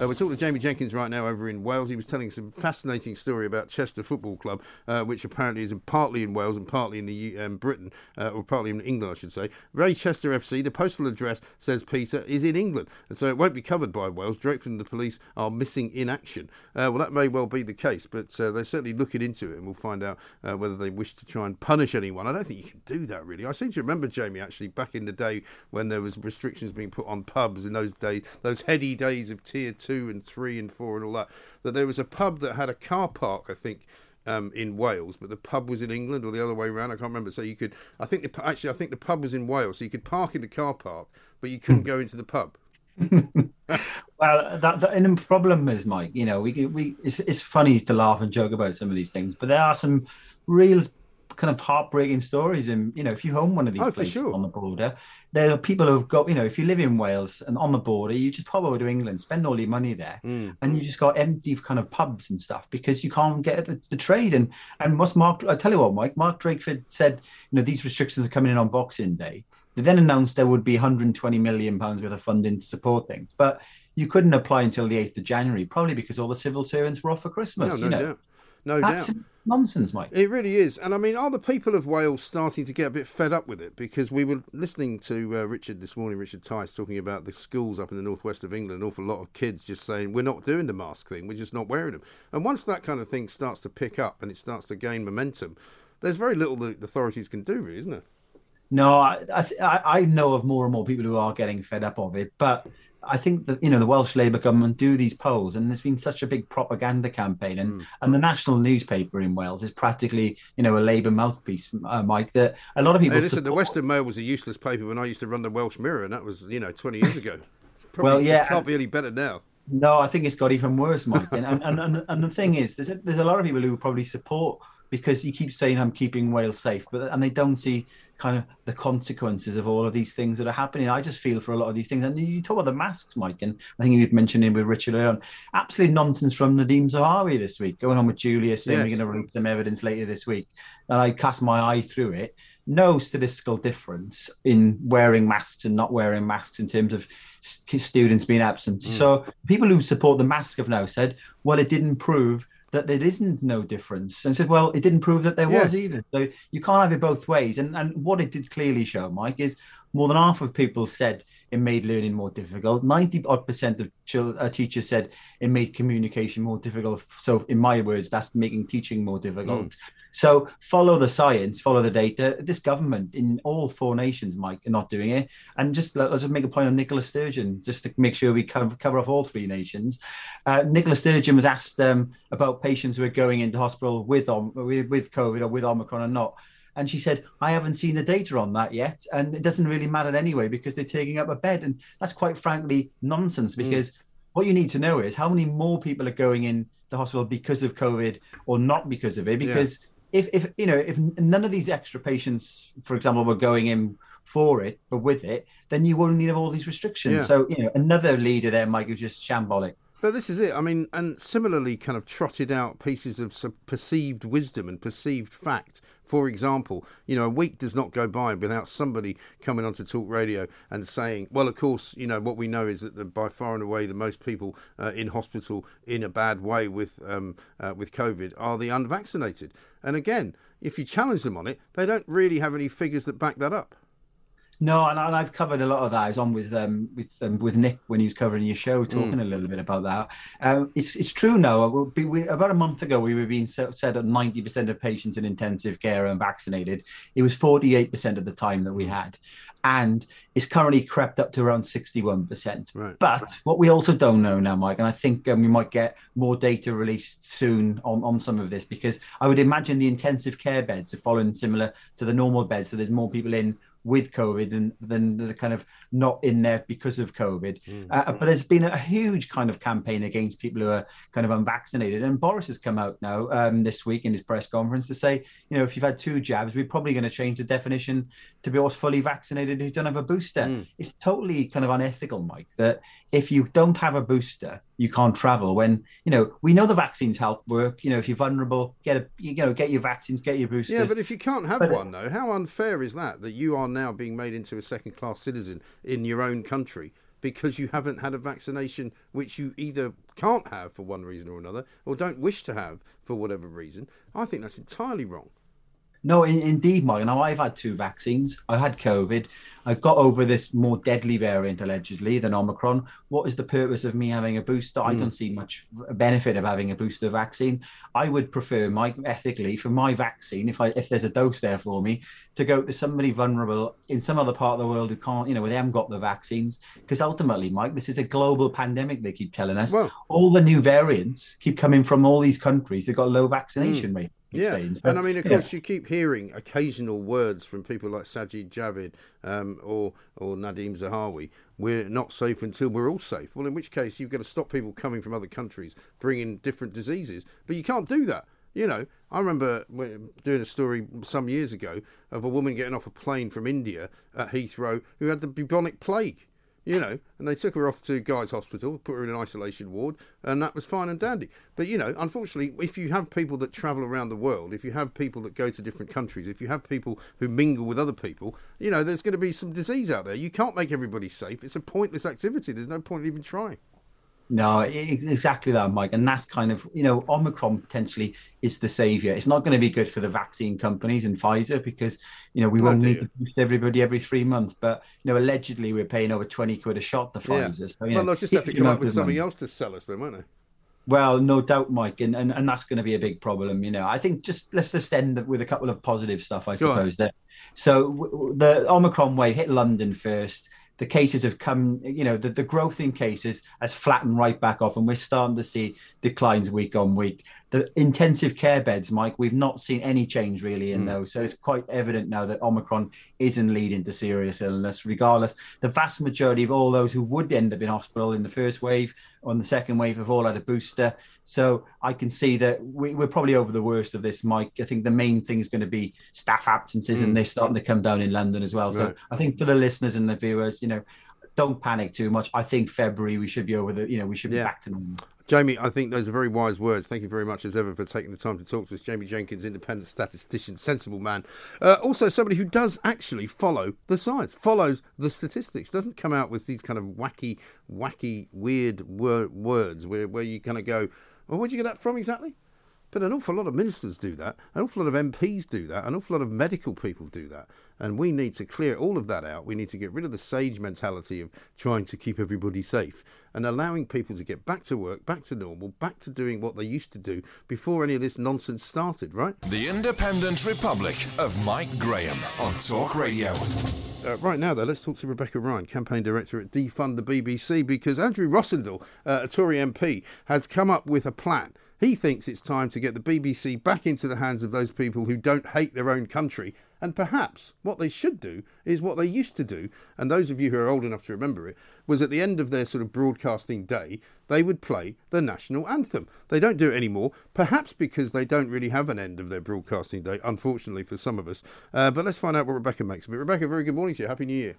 Speaker 4: Uh, we're talking to Jamie Jenkins right now over in Wales. He was telling some fascinating story about Chester Football Club, uh, which apparently is partly in Wales and partly in the um, Britain, uh, or partly in England, I should say. Raychester FC, the postal address says Peter is in England, and so it won't be covered by Wales. Drakeford and the police are missing in action. Uh, well, that may well be the case, but uh, they're certainly looking into it, and we'll find out uh, whether they wish to try and punish anyone. I don't think you can do that really. I seem to remember Jamie actually back in the day when there was restrictions being put on pubs in those days, those heady days of tier two two and three and four and all that, that there was a pub that had a car park, I think, um, in Wales, but the pub was in England or the other way around. I can't remember. So you could, I think, the, actually, I think the pub was in Wales, so you could park in the car park, but you couldn't go into the pub. (laughs)
Speaker 7: well, that, that, and the problem is, Mike. You know, we we it's, it's funny to laugh and joke about some of these things, but there are some real kind of heartbreaking stories. And you know, if you home one of these
Speaker 4: oh,
Speaker 7: places
Speaker 4: sure.
Speaker 7: on the border, there are people who've got, you know, if you live in Wales and on the border, you just pop over to England, spend all your money there,
Speaker 4: mm.
Speaker 7: and you just got empty kind of pubs and stuff because you can't get the, the, trade. And and what's Mark? I tell you what, Mike, Mark Drakeford said, you know, these restrictions are coming in on Boxing Day. They then announced there would be 120 million pounds worth of funding to support things, but you couldn't apply until the 8th of January, probably because all the civil servants were off for Christmas.
Speaker 4: No, no
Speaker 7: you know?
Speaker 4: doubt. No doubt
Speaker 7: nonsense, Mike.
Speaker 4: It really is. And I mean, are the people of Wales starting to get a bit fed up with it? Because we were listening to uh, Richard this morning, Richard Tice, talking about the schools up in the northwest of England, an awful lot of kids just saying, we're not doing the mask thing, we're just not wearing them. And once that kind of thing starts to pick up and it starts to gain momentum, there's very little the authorities can do, really, isn't there?
Speaker 7: No, I, I, I know of more and more people who are getting fed up of it, but I think that you know the Welsh Labour government do these polls, and there's been such a big propaganda campaign, and
Speaker 4: Mm.
Speaker 7: and the national newspaper in Wales is practically you know a Labour mouthpiece, uh, Mike. That a lot of people.
Speaker 4: Hey, listen, the Western Mail was a useless paper when I used to run the Welsh Mirror, and that was, you know, 20 years ago. It's Probably,
Speaker 7: Well, yeah,
Speaker 4: It can't be any better now.
Speaker 7: No, I think it's got even worse, Mike. And and, and, and, and the thing is, there's a, there's a lot of people who probably support because he keeps saying I'm keeping Wales safe, but and they don't see kind of the consequences of all of these things that are happening. I just feel for a lot of these things. And you talk about the masks, Mike, and I think you'd mentioned him with Richard earlier on. Absolute nonsense from Nadhim Zahawi this week, going on with Julia saying
Speaker 4: Yes.
Speaker 7: we're going to release some evidence later this week. And I cast my eye through it. No statistical difference in wearing masks and not wearing masks in terms of students being absent.
Speaker 4: Mm.
Speaker 7: So people who support the mask have now said, well, it didn't prove that there isn't no difference. And said, well, it didn't prove that there
Speaker 4: Yes.
Speaker 7: was either. So you can't have it both ways. And and what it did clearly show, Mike, is more than half of people said it made learning more difficult. 90 odd percent of chil- uh, teachers said it made communication more difficult. So, in my words, that's making teaching more difficult. So, follow the science, follow the data. This government in all four nations, Mike, are not doing it. And just I'll just make a point on Nicola Sturgeon, just to make sure we cover, cover off all three nations. Uh, Nicola Sturgeon was asked um, about patients who are going into hospital with, Om- with with COVID or with Omicron or not. And she said, I haven't seen the data on that yet. And it doesn't really matter anyway because they're taking up a bed. And that's quite frankly nonsense because what you need to know is how many more people are going in the hospital because of COVID or not because of it. Because if, if you know, if none of these extra patients, for example, were going in for it but with it, then you wouldn't need all these restrictions.
Speaker 4: Yeah.
Speaker 7: So you know, another leader there, Mike, who's just shambolic.
Speaker 4: But this is it. I mean, and similarly, kind of trotted out pieces of perceived wisdom and perceived fact. For example, you know, a week does not go by without somebody coming onto talk radio and saying, "Well, of course, you know what we know is that the, by far and away the most people uh, in hospital in a bad way with um, uh, with COVID are the unvaccinated." And again, if you challenge them on it, they don't really have any figures that back that up.
Speaker 7: No, and, and I've covered a lot of that. I was on with um, with um, with Nick when he was covering your show, talking a little bit about that. Um, it's it's true now. We'll be- we- about a month ago, we were being so- said that ninety percent of patients in intensive care are unvaccinated. It was forty eight percent of the time that we had, and it's currently crept up to around sixty one percent. But what we also don't know now, Mike, and I think um, we might get more data released soon on, on some of this because I would imagine the intensive care beds are following similar to the normal beds. So there's more people in with COVID than than the kind of not in there because of COVID. Uh, but there's been a huge kind of campaign against people who are kind of unvaccinated. And Boris has come out now um, this week in his press conference to say, you know, if you've had two jabs, we're probably going to change the definition to be all fully vaccinated who don't have a booster. It's totally kind of unethical, Mike, that if you don't have a booster, you can't travel. When you know we know the vaccines help work. You know, if you're vulnerable, get a you know get your vaccines, get your boosters.
Speaker 4: Yeah, but if you can't have
Speaker 7: But-
Speaker 4: one, though, how unfair is that? That you are now being made into a second class citizen in your own country because you haven't had a vaccination which you either can't have for one reason or another or don't wish to have for whatever reason. I think that's entirely wrong.
Speaker 7: No, in, indeed, Mike. Now I've had two vaccines. I had COVID. I got over this more deadly variant allegedly than Omicron. What is the purpose of me having a booster? I
Speaker 4: Mm.
Speaker 7: don't see much benefit of having a booster vaccine. I would prefer, Mike, ethically, for my vaccine, if I if there's a dose there for me, to go to somebody vulnerable in some other part of the world who can't, you know, where they haven't got the vaccines. Because ultimately, Mike, this is a global pandemic. They keep telling us. All the new variants keep coming from all these countries. They've got low vaccination rate.
Speaker 4: Yeah, and I mean, of course, you keep hearing occasional words from people like Sajid Javid um, or or Nadhim Zahawi. We're not safe until we're all safe. Well, in which case, you've got to stop people coming from other countries bringing different diseases. But you can't do that. You know, I remember doing a story some years ago of a woman getting off a plane from India at Heathrow who had the bubonic plague. You know, and they took her off to Guy's Hospital, put her in an isolation ward, and that was fine and dandy. But you know, unfortunately, if you have people that travel around the world, if you have people that go to different countries, if you have people who mingle with other people, you know, there's going to be some disease out there. You can't make everybody safe. It's a pointless activity. There's no point in even trying.
Speaker 7: No, exactly that, Mike. And that's kind of, you know, Omicron potentially is the savior. It's not going to be good for the vaccine companies and Pfizer because, you know, we
Speaker 4: Oh,
Speaker 7: won't need to boost everybody every three months. But, you know, allegedly we're paying over 20 quid a shot to
Speaker 4: Yeah.
Speaker 7: Pfizer. So,
Speaker 4: well,
Speaker 7: know,
Speaker 4: they'll just have to come up with something
Speaker 7: money.
Speaker 4: else to sell us, then, won't they?
Speaker 7: Well, no doubt, Mike, and, and and that's going to be a big problem. You know, I think just let's just end with a couple of positive stuff. I
Speaker 4: Go
Speaker 7: suppose There, so w- w- the Omicron wave hit London first. The cases have come, you know, the, the growth in cases has flattened right back off, and we're starting to see declines week on week. The intensive care beds, Mike, we've not seen any change really in
Speaker 4: Mm.
Speaker 7: those. So it's quite evident now that Omicron isn't leading to serious illness, regardless. The vast majority of all those who would end up in hospital in the first wave or in the second wave have all had a booster. So I can see that we, we're probably over the worst of this, Mike. I think the main thing is going to be staff absences,
Speaker 4: Mm.
Speaker 7: and they're starting to come down in London as well. So I think for the listeners and the viewers, you know, don't panic too much. I think February we should be over the, you know, we should be back to normal.
Speaker 4: Jamie, I think those are very wise words. Thank you very much, as ever, for taking the time to talk to us. Jamie Jenkins, independent statistician, sensible man. Uh, also, somebody who does actually follow the science, follows the statistics, doesn't come out with these kind of wacky, wacky, weird wor- words where, where you kind of go, well, where'd you get that from exactly? But an awful lot of ministers do that, an awful lot of MPs do that, an awful lot of medical people do that. And we need to clear all of that out. We need to get rid of the sage mentality of trying to keep everybody safe and allowing people to get back to work, back to normal, back to doing what they used to do before any of this nonsense started, right?
Speaker 6: The Independent Republic of Mike Graham on Talk Radio.
Speaker 4: Uh, right now, though, let's talk to Rebecca Ryan, campaign director at Defund the BBC, because Andrew Rosindell, uh, a Tory MP, has come up with a plan He thinks it's time to get the BBC back into the hands of those people who don't hate their own country. And perhaps what they should do is what they used to do. And those of you who are old enough to remember it, was at the end of their sort of broadcasting day, they would play the national anthem. They don't do it anymore, perhaps because they don't really have an end of their broadcasting day, unfortunately for some of us. Uh, but let's find out what Rebecca makes of it. Rebecca, very good morning to you. Happy New Year.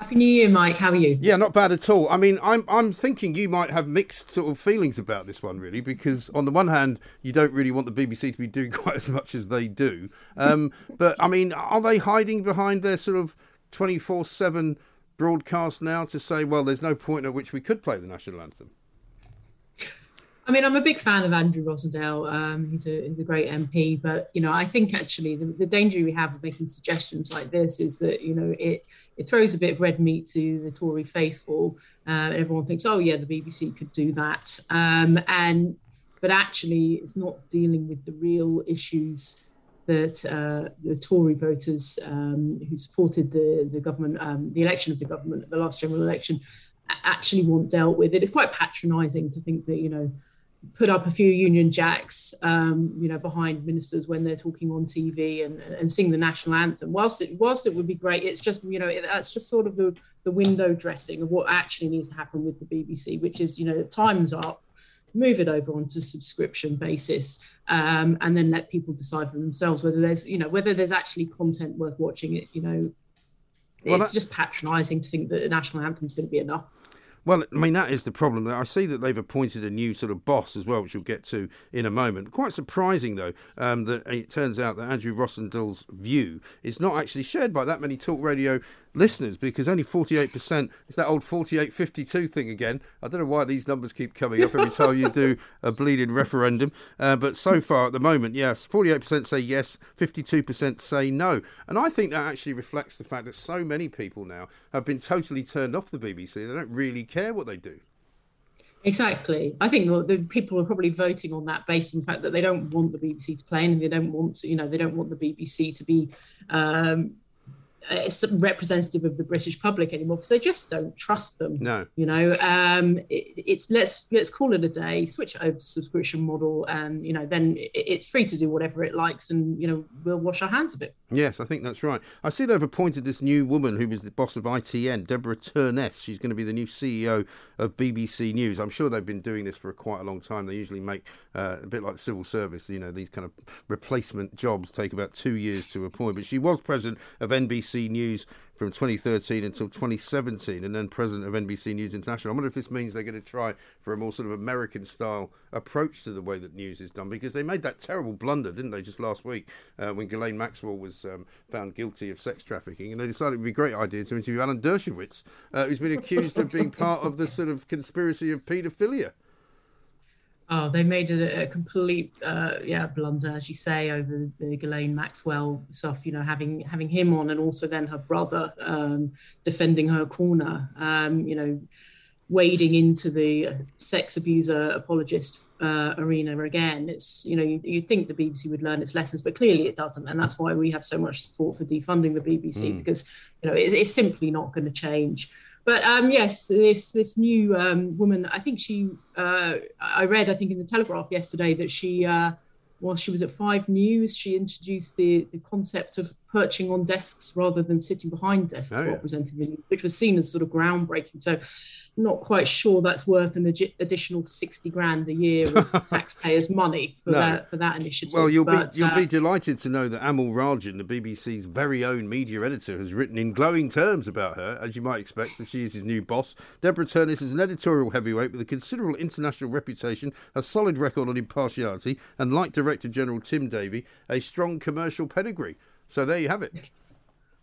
Speaker 8: Happy New Year, Mike. How are you?
Speaker 4: Yeah, not bad at all. I mean, I'm I'm thinking you might have mixed sort of feelings about this one, really, because on the one hand, you don't really want the BBC to be doing (laughs) quite as much as they do. Um, but I mean, are they hiding behind their sort of 24/7 broadcast now to say, well, there's no point at which we could play the national anthem?
Speaker 8: I mean, I'm a big fan of Andrew Rosindell. Um, he's a he's a great MP, but you know, I think actually the, the danger we have of making suggestions like this is that you know it it throws a bit of red meat to the Tory faithful. Uh, everyone thinks, oh yeah, the BBC could do that, um, and but actually, it's not dealing with the real issues that uh, the Tory voters um, who supported the the government, um, the election of the government, the last general election, actually want dealt with. It is quite patronising to think that you know put up a few Union Jacks, um, you know, behind ministers when they're talking on TV and, and sing the national anthem. Whilst it, whilst it would be great, it's just you know it, that's just sort of the the window dressing of what actually needs to happen with the BBC, which is you know times up, move it over onto subscription basis, um, and then let people decide for themselves whether there's you know whether there's actually content worth watching. It you know, it's well, that... just patronising to think that the national anthem is going to be enough.
Speaker 4: Well, I mean, that is the problem. I see that they've appointed a new sort of boss as well, which we'll get to in a moment. Quite surprising, though, um, that it turns out that Andrew Rosindell's view is not actually shared by that many talk radio listeners because only 48%, it's that old 4852 thing again. I don't know why these numbers keep coming up every time you do a bleeding referendum. Uh, but so far at the moment, yes, 48% say yes, 52% say no. And I think that actually reflects the fact that so many people now have been totally turned off the BBC. They don't really care what they do.
Speaker 8: Exactly. I think the people are probably voting on that based on the fact that they don't want the BBC to play and they don't want to, you know, they don't want the BBC to be um, representative of the British public anymore because they just don't trust them.
Speaker 4: No,
Speaker 8: you know, um, it, it's let's let's call it a day, switch it over to subscription model, and you know, then it's free to do whatever it likes, and you know, we'll wash our hands of it.
Speaker 4: Yes, I think that's right. I see they've appointed this new woman who was the boss of ITN, Deborah Turness. She's going to be the new CEO of BBC News. I'm sure they've been doing this for quite a long time. They usually make uh, a bit like the civil service. You know, these kind of replacement jobs take about two years to appoint. But she was president of NBC News from 2013 until 2017, and then president of NBC News International. I wonder if this means they're going to try for a more sort of American style approach to the way that news is done, because they made that terrible blunder, didn't they, just last week uh, when Ghislaine Maxwell was um, found guilty of sex trafficking, and they decided it would be a great idea to interview Alan Dershowitz, uh, who's been accused of being part of the sort of conspiracy of paedophilia.
Speaker 8: Oh, they made a, a complete, uh, yeah, blunder, as you say, over the Ghislaine Maxwell stuff. You know, having having him on, and also then her brother um, defending her corner. Um, you know, wading into the sex abuser apologist uh, arena again. It's you know you, you'd think the BBC would learn its lessons, but clearly it doesn't, and that's why we have so much support for defunding the BBC mm. because you know it, it's simply not going to change. But um, yes, this this new um, woman, I think she, uh, I read, I think in the Telegraph yesterday that she, uh, while she was at Five News, she introduced the the concept of perching on desks rather than sitting behind desks oh, yeah. news, which was seen as sort of groundbreaking. So not quite sure that's worth an additional sixty grand a year of (laughs) taxpayers' money for no. that for that initiative.
Speaker 4: Well, you'll but, be you'll uh, be delighted to know that Amol Rajan, the BBC's very own media editor, has written in glowing terms about her, as you might expect, that she is his new boss. Deborah Turness is an editorial heavyweight with a considerable international reputation, a solid record on impartiality, and like Director General Tim Davie, a strong commercial pedigree. So there you have it.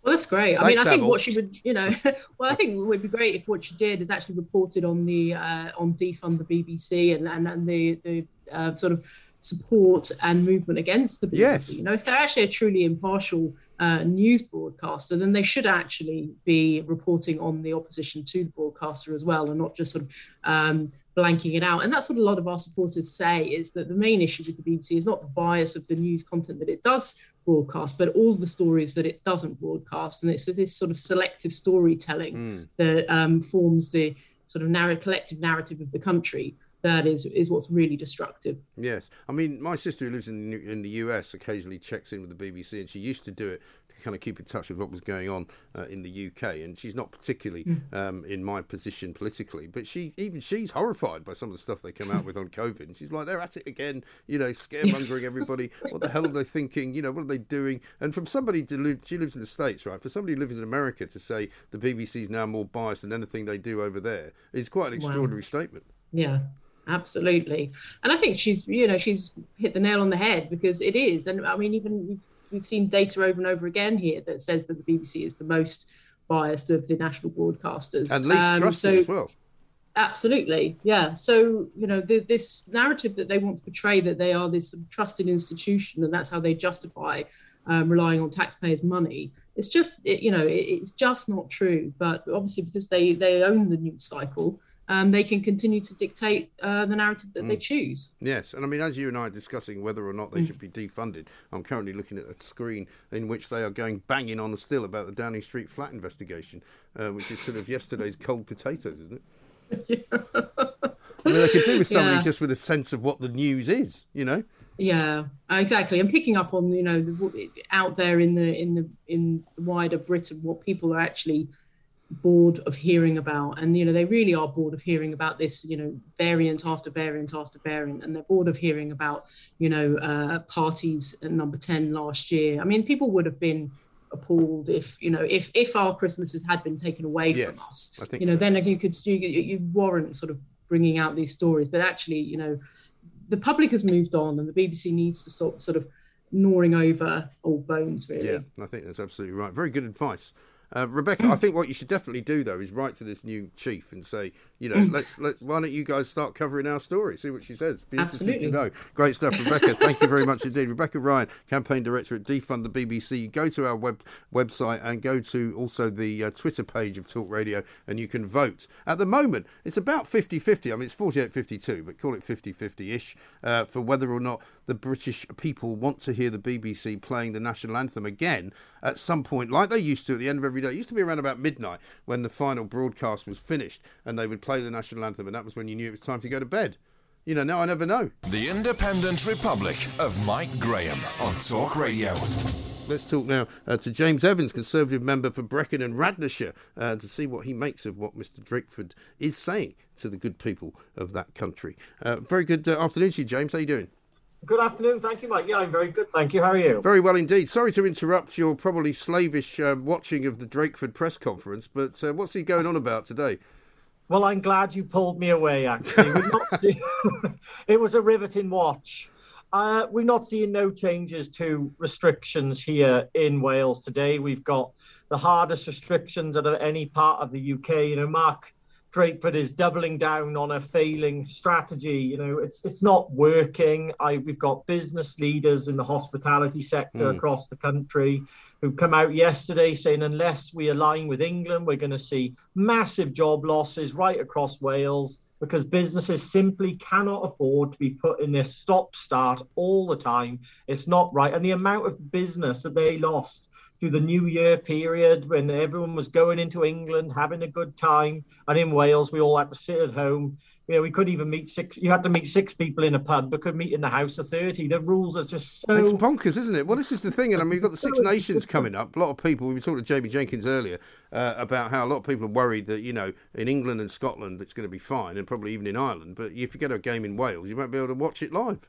Speaker 8: Well, that's great. I mean, I think what she would, you know, (laughs) well, I think it would be great if what she did is actually reported on the uh, on defund the BBC and and, and the the uh, sort of support and movement against the BBC.
Speaker 4: Yes.
Speaker 8: You know, if they're actually a truly impartial uh, news broadcaster, then they should actually be reporting on the opposition to the broadcaster as well, and not just sort of um, blanking it out. And that's what a lot of our supporters say is that the main issue with the BBC is not the bias of the news content that it does broadcast, but all the stories that it doesn't broadcast. And it's this sort of selective storytelling mm. that um, forms the sort of narrative, collective narrative of the country. that is is what's really destructive.
Speaker 4: Yes, I mean, my sister who lives in in the US occasionally checks in with the BBC, and she used to do it kind of keep in touch with what was going on uh, in the UK. And she's not particularly mm. um, in my position politically, but she even she's horrified by some of the stuff they come out with on COVID. And she's like, they're at it again, you know, scaremongering everybody. what the hell are they thinking? You know, what are they doing? And from somebody to live, she lives in the States, right? For somebody who lives in America to say the BBC is now more biased than anything they do over there is quite an extraordinary wow. statement.
Speaker 8: Yeah absolutely. And I think she's, you know, she's hit the nail on the head because it is. And I mean, even we've, seen data over and over again here that says that the BBC is the most biased of the national broadcasters.
Speaker 4: And least um, trusted so, as well.
Speaker 8: Absolutely, yeah. So you know, the, this narrative that they want to portray that they are this trusted institution, and that's how they justify um, relying on taxpayers' money. It's just, it, you know, it, it's just not true. But obviously, because they they own the news cycle, um, they can continue to dictate uh, the narrative that mm. they choose.
Speaker 4: Yes, and I mean, as you and I are discussing whether or not they mm. should be defunded, I'm currently looking at a screen in which they are going banging on still about the Downing Street flat investigation, uh, which is sort of yesterday's (laughs) cold potatoes, isn't it? yeah. (laughs) I mean, they could do with somebody yeah. just with a sense of what the news is, you know.
Speaker 8: Yeah, exactly. And picking up on you know the, out there in the in the in wider Britain, what people are actually bored of hearing about and you know they really are bored of hearing about this you know variant after variant after variant and they're bored of hearing about you know uh, parties at number 10 last year. I mean people would have been appalled if you know if if our christmases had been taken away yes, from us you know so. then you could you, you warrant sort of bringing out these stories. But actually you know the public has moved on and the bbc needs to stop sort of gnawing over old bones really.
Speaker 4: Yeah i think that's absolutely right. Very good advice uh, Rebecca, I think what you should definitely do though is write to this new chief and say, you know, mm. let's let why don't you guys start covering our story? See what she says. Be Absolutely. interesting to know. Great stuff, Rebecca. (laughs) thank you very much indeed, Rebecca Ryan, campaign director at Defund the BBC. Go to our web website and go to also the uh, Twitter page of Talk Radio, and you can vote. At the moment, it's about 50-50. I mean, it's 48-52, but call it 50-50 ish uh, for whether or not the British people want to hear the BBC playing the national anthem again at some point, like they used to at the end of every day. It used to be around about midnight when the final broadcast was finished and they would play the national anthem, and that was when you knew it was time to go to bed. You know, now I never know.
Speaker 6: The Independent Republic of Mike Graham on Talk Radio.
Speaker 4: Let's talk now uh, to James Evans, Conservative member for Brecon and Radnorshire, uh, to see what he makes of what Mr. Drakeford is saying to the good people of that country. Uh, very good uh, afternoon to you, James. How are you doing?
Speaker 9: Good afternoon. Thank you, Mike. Yeah, I'm very good. Thank you. How are you?
Speaker 4: Very well indeed. Sorry to interrupt your probably slavish uh, watching of the Drakeford press conference, but uh, what's he going on about today?
Speaker 9: Well, I'm glad you pulled me away, actually. seen... (laughs) it was a riveting watch. Uh, we're not seeing no changes to restrictions here in Wales today. We've got the hardest restrictions out of any part of the UK. You know, Mark Drakeford is doubling down on a failing strategy. You know, it's it's not working. I, we've got business leaders in the hospitality sector mm. across the country who come out yesterday saying unless we align with England, we're going to see massive job losses right across Wales because businesses simply cannot afford to be put in this stop start all the time. It's not right. And the amount of business that they lost through the New Year period when everyone was going into England, having a good time, and in Wales we all had to sit at home. You know, we couldn't even meet six. You had to meet six people in a pub, but could meet in the house of thirty. The rules are just so.
Speaker 4: It's bonkers, isn't it? Well, this is the thing, and I mean, we've got the (laughs) Six Nations coming up. A lot of people. We were talking to Jamie Jenkins earlier uh, about how a lot of people are worried that you know in England and Scotland it's going to be fine, and probably even in Ireland. But if you get a game in Wales, you won't be able to watch it live.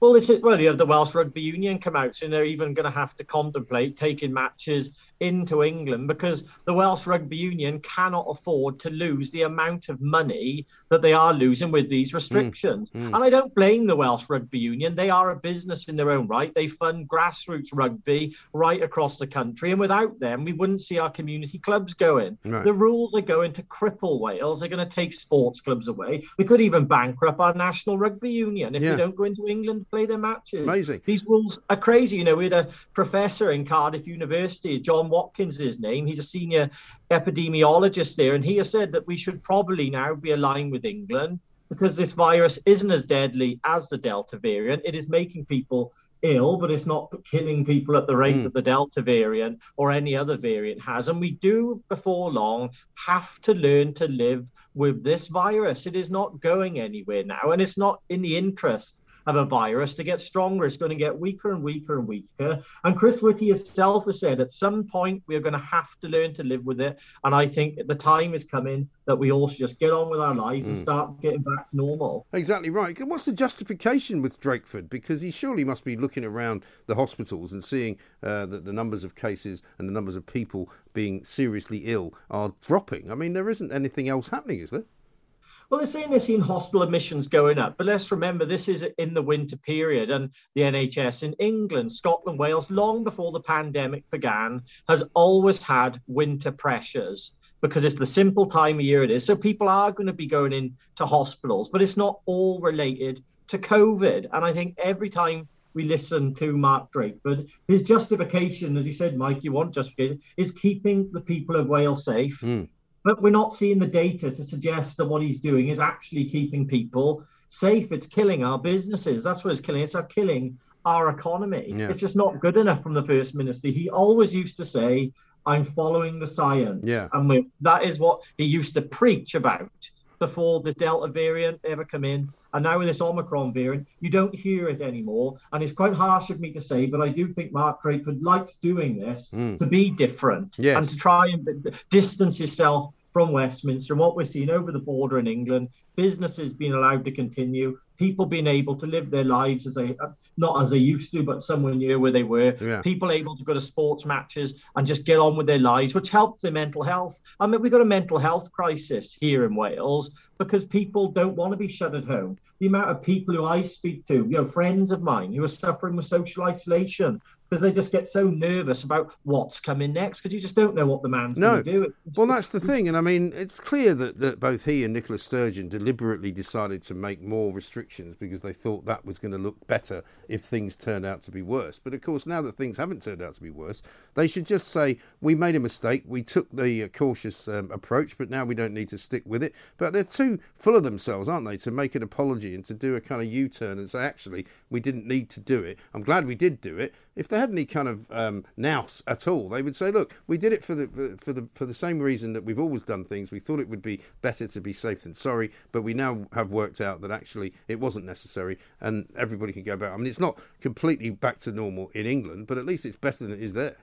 Speaker 9: Well, this is well, you have the Welsh Rugby Union come out, and they're even going to have to contemplate taking matches into England because the Welsh Rugby Union cannot afford to lose the amount of money that they are losing with these restrictions. Mm, mm. And I don't blame the Welsh Rugby Union. They are a business in their own right. They fund grassroots rugby right across the country. And without them, we wouldn't see our community clubs going. Right. The rules are going to cripple Wales. They're going to take sports clubs away. We could even bankrupt our National Rugby Union if yeah. they don't go into England play their matches.
Speaker 4: Amazing.
Speaker 9: These rules are crazy. You know, we had a professor in Cardiff University, John Watkins is his name. He's a senior epidemiologist there, and he has said that we should probably now be aligned with England because this virus isn't as deadly as the Delta variant. It is making people ill, but it's not killing people at the rate mm. that the Delta variant or any other variant has. And we do, before long, have to learn to live with this virus. It is not going anywhere now, and it's not in the interest of a virus to get stronger. It's going to get weaker and weaker and weaker. And Chris Whitty himself has said at some point we are going to have to learn to live with it. And I think the time is coming that we all should just get on with our lives mm. and start getting back to normal.
Speaker 4: Exactly right. What's the justification with Drakeford? Because he surely must be looking around the hospitals and seeing uh, that the numbers of cases and the numbers of people being seriously ill are dropping. I mean, there isn't anything else happening, is there?
Speaker 9: Well, they're saying they're seeing hospital admissions going up, but let's remember this is in the winter period, and the NHS in England, Scotland, Wales, long before the pandemic began, has always had winter pressures because it's the simple time of year it is. So people are going to be going into hospitals, but it's not all related to COVID. And I think every time we listen to Mark Drakeford, his justification, as you said, Mike, you want justification, is keeping the people of Wales safe. Mm but we're not seeing the data to suggest that what he's doing is actually keeping people safe. It's killing our businesses. That's what it's killing. It's killing our economy. Yeah. It's just not good enough from the first minister. He always used to say, "I'm following the science,"
Speaker 4: yeah,
Speaker 9: and we, that is what he used to preach about before the Delta variant ever come in. And now with this Omicron variant, you don't hear it anymore. And it's quite harsh of me to say, but I do think Mark Drakeford likes doing this mm. to be different
Speaker 4: yes.
Speaker 9: and to try and distance himself from Westminster and what we're seeing over the border in England, businesses being allowed to continue, people being able to live their lives as they not as they used to, but somewhere near where they were.
Speaker 4: Yeah.
Speaker 9: People able to go to sports matches and just get on with their lives, which helps their mental health. I mean, we've got a mental health crisis here in Wales because people don't want to be shut at home. The amount of people who I speak to, you know, friends of mine who are suffering with social isolation, because they just get so nervous about what's coming next because you just don't know what the man's no. going to do.
Speaker 4: It's, well, that's the thing, and I mean, it's clear that, that both he and Nicola Sturgeon deliberately decided to make more restrictions because they thought that was going to look better if things turned out to be worse. But of course, now that things haven't turned out to be worse, they should just say we made a mistake, we took the uh, cautious um, approach, but now we don't need to stick with it. But they're too full of themselves, aren't they, to make an apology and to do a kind of U-turn and say actually we didn't need to do it. I'm glad we did do it. If they had any kind of um, nous at all, they would say, "Look, we did it for the for the for the same reason that we've always done things. We thought it would be better to be safe than sorry, but we now have worked out that actually it wasn't necessary, and everybody can go back. I mean, it's not completely back to normal in England, but at least it's better than it is there."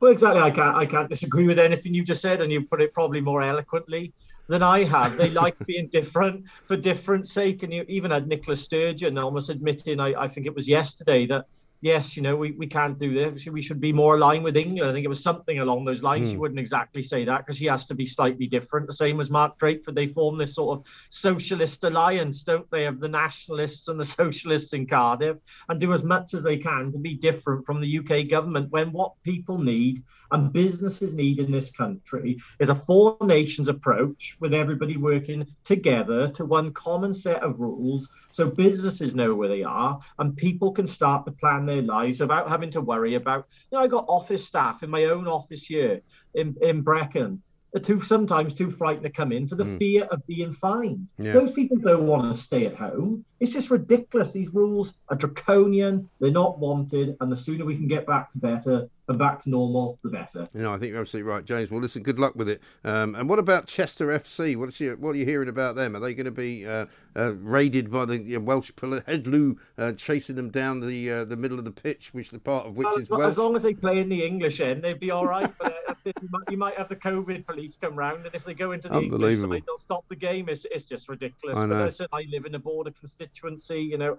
Speaker 9: Well, exactly. I can't I can't disagree with anything you just said, and you put it probably more eloquently than I have. They like (laughs) being different for different sake. And you even had Nicola Sturgeon almost admitting, I, I think it was yesterday, that yes, you know, we, we can't do this. We should be more aligned with England. I think it was something along those lines. Mm. She wouldn't exactly say that because she has to be slightly different. The same as Mark Drakeford. They form this sort of socialist alliance, don't they, of the nationalists and the (laughs) socialists in Cardiff and do as much as they can to be different from the UK government when what people need and businesses need in this country is a four nations approach with everybody working together to one common set of rules so businesses know where they are and people can start to plan their lives without having to worry about, you know, I got office staff in my own office here in, in Brecon are too sometimes too frightened to come in for the mm. fear of being fined. Yeah. Those people don't want to stay at home. It's just ridiculous. These rules are draconian. They're not wanted, and the sooner we can get back to better, and back to normal, the better.
Speaker 4: You know, I think you're absolutely right, James. Well, listen, good luck with it. Um, and what about Chester FC? What, is what are you hearing about them? Are they going to be uh, uh, raided by the Welsh Headloo uh, chasing them down the uh, the middle of the pitch, which the part of which well, is Welsh?
Speaker 9: As long as they play in the English end, they'd be all right. but uh, you, might, you, might, have the COVID police come round, and if they go into the English side, they'll stop the game. It's, it's just ridiculous.
Speaker 4: I, know.
Speaker 9: But I live in a border constituency. You know,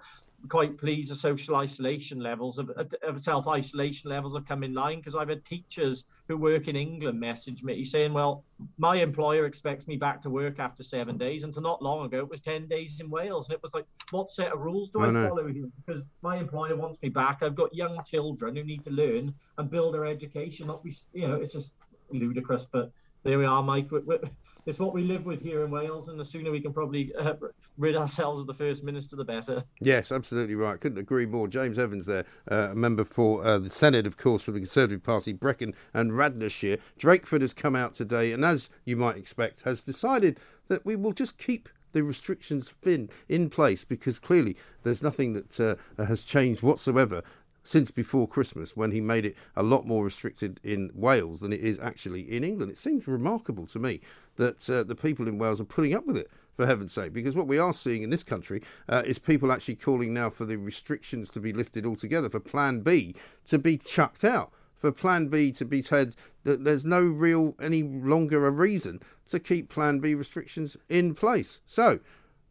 Speaker 9: quite pleased the social isolation levels of, of self isolation levels have come in line because I've had teachers who work in England message me saying, "Well, my employer expects me back to work after seven days, and to not long ago it was ten days in Wales, and it was like, what set of rules do I, I follow here? Because my employer wants me back. I've got young children who need to learn and build their education. Not be, you know, it's just ludicrous, but there we are, Mike. We're, we're, it's what we live with here in Wales, and the sooner we can probably uh, rid ourselves of the First Minister, the better.
Speaker 4: Yes, absolutely right. Couldn't agree more. James Evans there, uh, a member for uh, the Senate, of course, from the Conservative Party, Brecon and Radnorshire. Drakeford has come out today, and as you might expect, has decided that we will just keep the restrictions been in place because clearly there's nothing that uh, has changed whatsoever since before Christmas when he made it a lot more restricted in Wales than it is actually in England. It seems remarkable to me that uh, the people in Wales are putting up with it. For heaven's sake, because what we are seeing in this country uh, is people actually calling now for the restrictions to be lifted altogether, for Plan B to be chucked out, for Plan B to be said that there's no real any longer a reason to keep Plan B restrictions in place. So,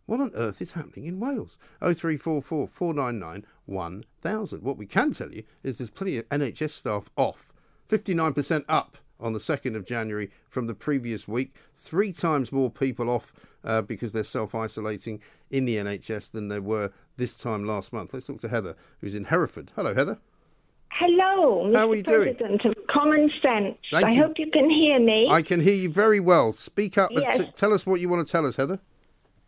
Speaker 4: what on earth is happening in Wales? 0344 499 1000. What we can tell you is there's plenty of NHS staff off, 59% up on the 2nd of January from the previous week. Three times more people off uh, because they're self isolating in the NHS than there were this time last month. Let's talk to Heather, who's in Hereford. Hello, Heather.
Speaker 10: Hello, Mr.
Speaker 4: How are you
Speaker 10: President
Speaker 4: doing?
Speaker 10: of Common Sense.
Speaker 4: Thank
Speaker 10: I
Speaker 4: you.
Speaker 10: hope you can hear me.
Speaker 4: I can hear you very well. Speak up and t- tell us what you want to tell us, Heather.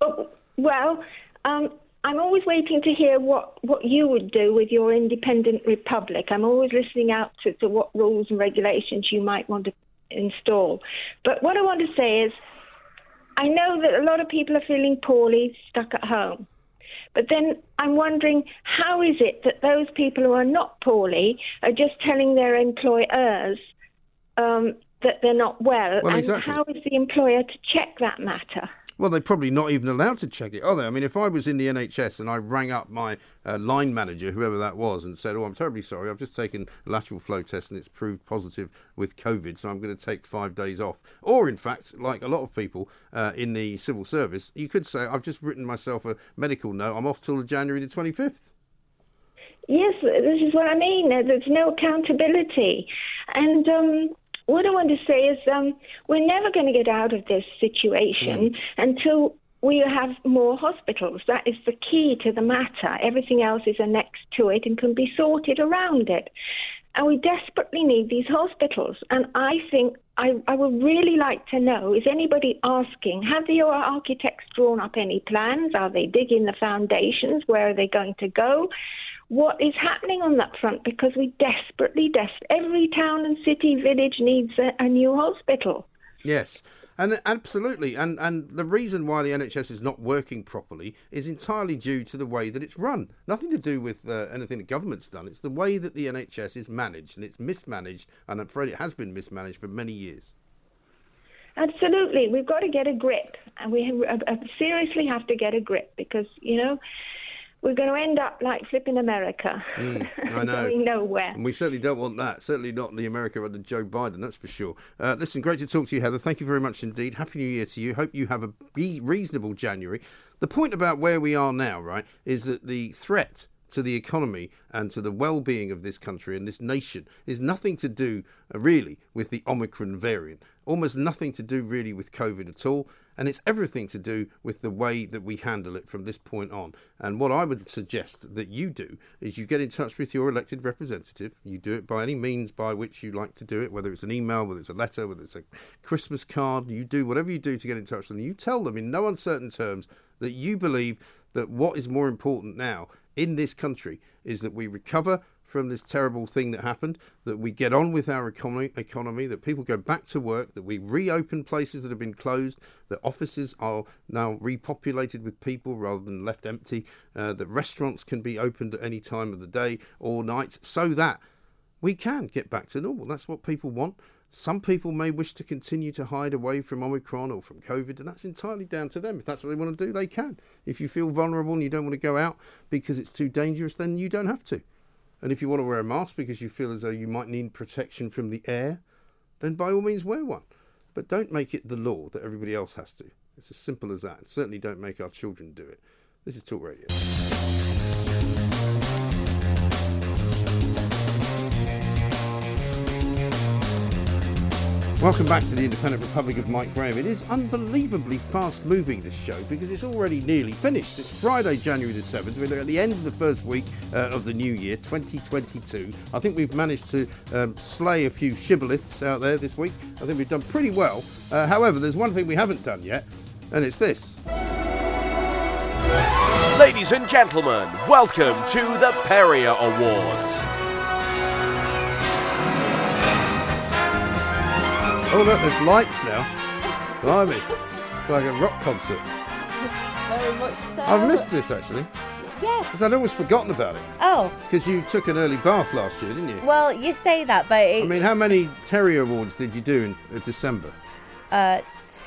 Speaker 10: Oh, well, um, I'm always waiting to hear what, what you would do with your independent republic. I'm always listening out to, to what rules and regulations you might want to install. But what I want to say is, I know that a lot of people are feeling poorly, stuck at home. But then I'm wondering how is it that those people who are not poorly are just telling their employers um, that they're not well,
Speaker 4: Well,
Speaker 10: and
Speaker 4: exactly.
Speaker 10: how is the employer to check that matter?
Speaker 4: Well, they're probably not even allowed to check it, are they? I mean, if I was in the NHS and I rang up my uh, line manager, whoever that was, and said, "Oh, I'm terribly sorry, I've just taken a lateral flow test and it's proved positive with COVID, so I'm going to take five days off," or in fact, like a lot of people uh, in the civil service, you could say, "I've just written myself a medical note. I'm off till January the 25th."
Speaker 10: Yes, this is what I mean. There's no accountability. And um, what I want to say is um, we're never going to get out of this situation until we have more hospitals. That is the key to the matter. Everything else is annexed to it and can be sorted around it. And we desperately need these hospitals. And I think I, I would really like to know is anybody asking, have your architects drawn up any plans? Are they digging the foundations? Where are they going to go? What is happening on that front? Because we desperately, des- every town and city, village needs a, a new hospital.
Speaker 4: Yes, and absolutely, and and the reason why the NHS is not working properly is entirely due to the way that it's run. Nothing to do with uh, anything the government's done. It's the way that the NHS is managed, and it's mismanaged, and I'm afraid it has been mismanaged for many years.
Speaker 10: Absolutely, we've got to get a grip, and we have, uh, seriously have to get a grip because you know we're going to end up like flipping America,
Speaker 4: Mm, (laughs) I know.
Speaker 10: going nowhere.
Speaker 4: And we certainly don't want that. Certainly not the America under Joe Biden, that's for sure. Uh, listen, great to talk to you, Heather. Thank you very much indeed. Happy New Year to you. Hope you have a be- reasonable January. The point about where we are now, right, is that the threat to the economy and to the well-being of this country and this nation is nothing to do uh, really with the Omicron variant. Almost nothing to do really with COVID at all. And it's everything to do with the way that we handle it from this point on. And what I would suggest that you do is you get in touch with your elected representative. You do it by any means by which you like to do it, whether it's an email, whether it's a letter, whether it's a Christmas card. You do whatever you do to get in touch with them. You tell them in no uncertain terms that you believe that what is more important now in this country is that we recover from this terrible thing that happened, that we get on with our economy, economy, that people go back to work, that we reopen places that have been closed, that offices are now repopulated with people rather than left empty, uh, that restaurants can be opened at any time of the day or night, so that we can get back to normal. That's what people want. Some people may wish to continue to hide away from Omicron or from COVID, and that's entirely down to them. If that's what they want to do, they can. If you feel vulnerable and you don't want to go out because it's too dangerous, then you don't have to. And if you want to wear a mask because you feel as though you might need protection from the air, then by all means wear one. But don't make it the law that everybody else has to. It's as simple as that. Certainly don't make our children do it. This is Talk Radio. Welcome back to the Independent Republic of Mike Graham. It is unbelievably fast moving, this show, because it's already nearly finished. It's Friday, January the 7th. We're at the end of the first week uh, of the new year, 2022. I think we've managed to um, slay a few shibboleths out there this week. I think we've done pretty well. Uh, however, there's one thing we haven't done yet, and it's this.
Speaker 11: Ladies and gentlemen, welcome to the Perrior Awards.
Speaker 4: Oh, look, there's lights now. Blimey. It's like a rock concert.
Speaker 12: very much so.
Speaker 4: I've missed this actually.
Speaker 12: Yes.
Speaker 4: Because I'd almost forgotten about it.
Speaker 12: Oh,
Speaker 4: Because you took an early bath last year, didn't you?
Speaker 12: well, you say that, but it,
Speaker 4: I mean, how many Terry Awards did you do in uh, December?
Speaker 12: uh,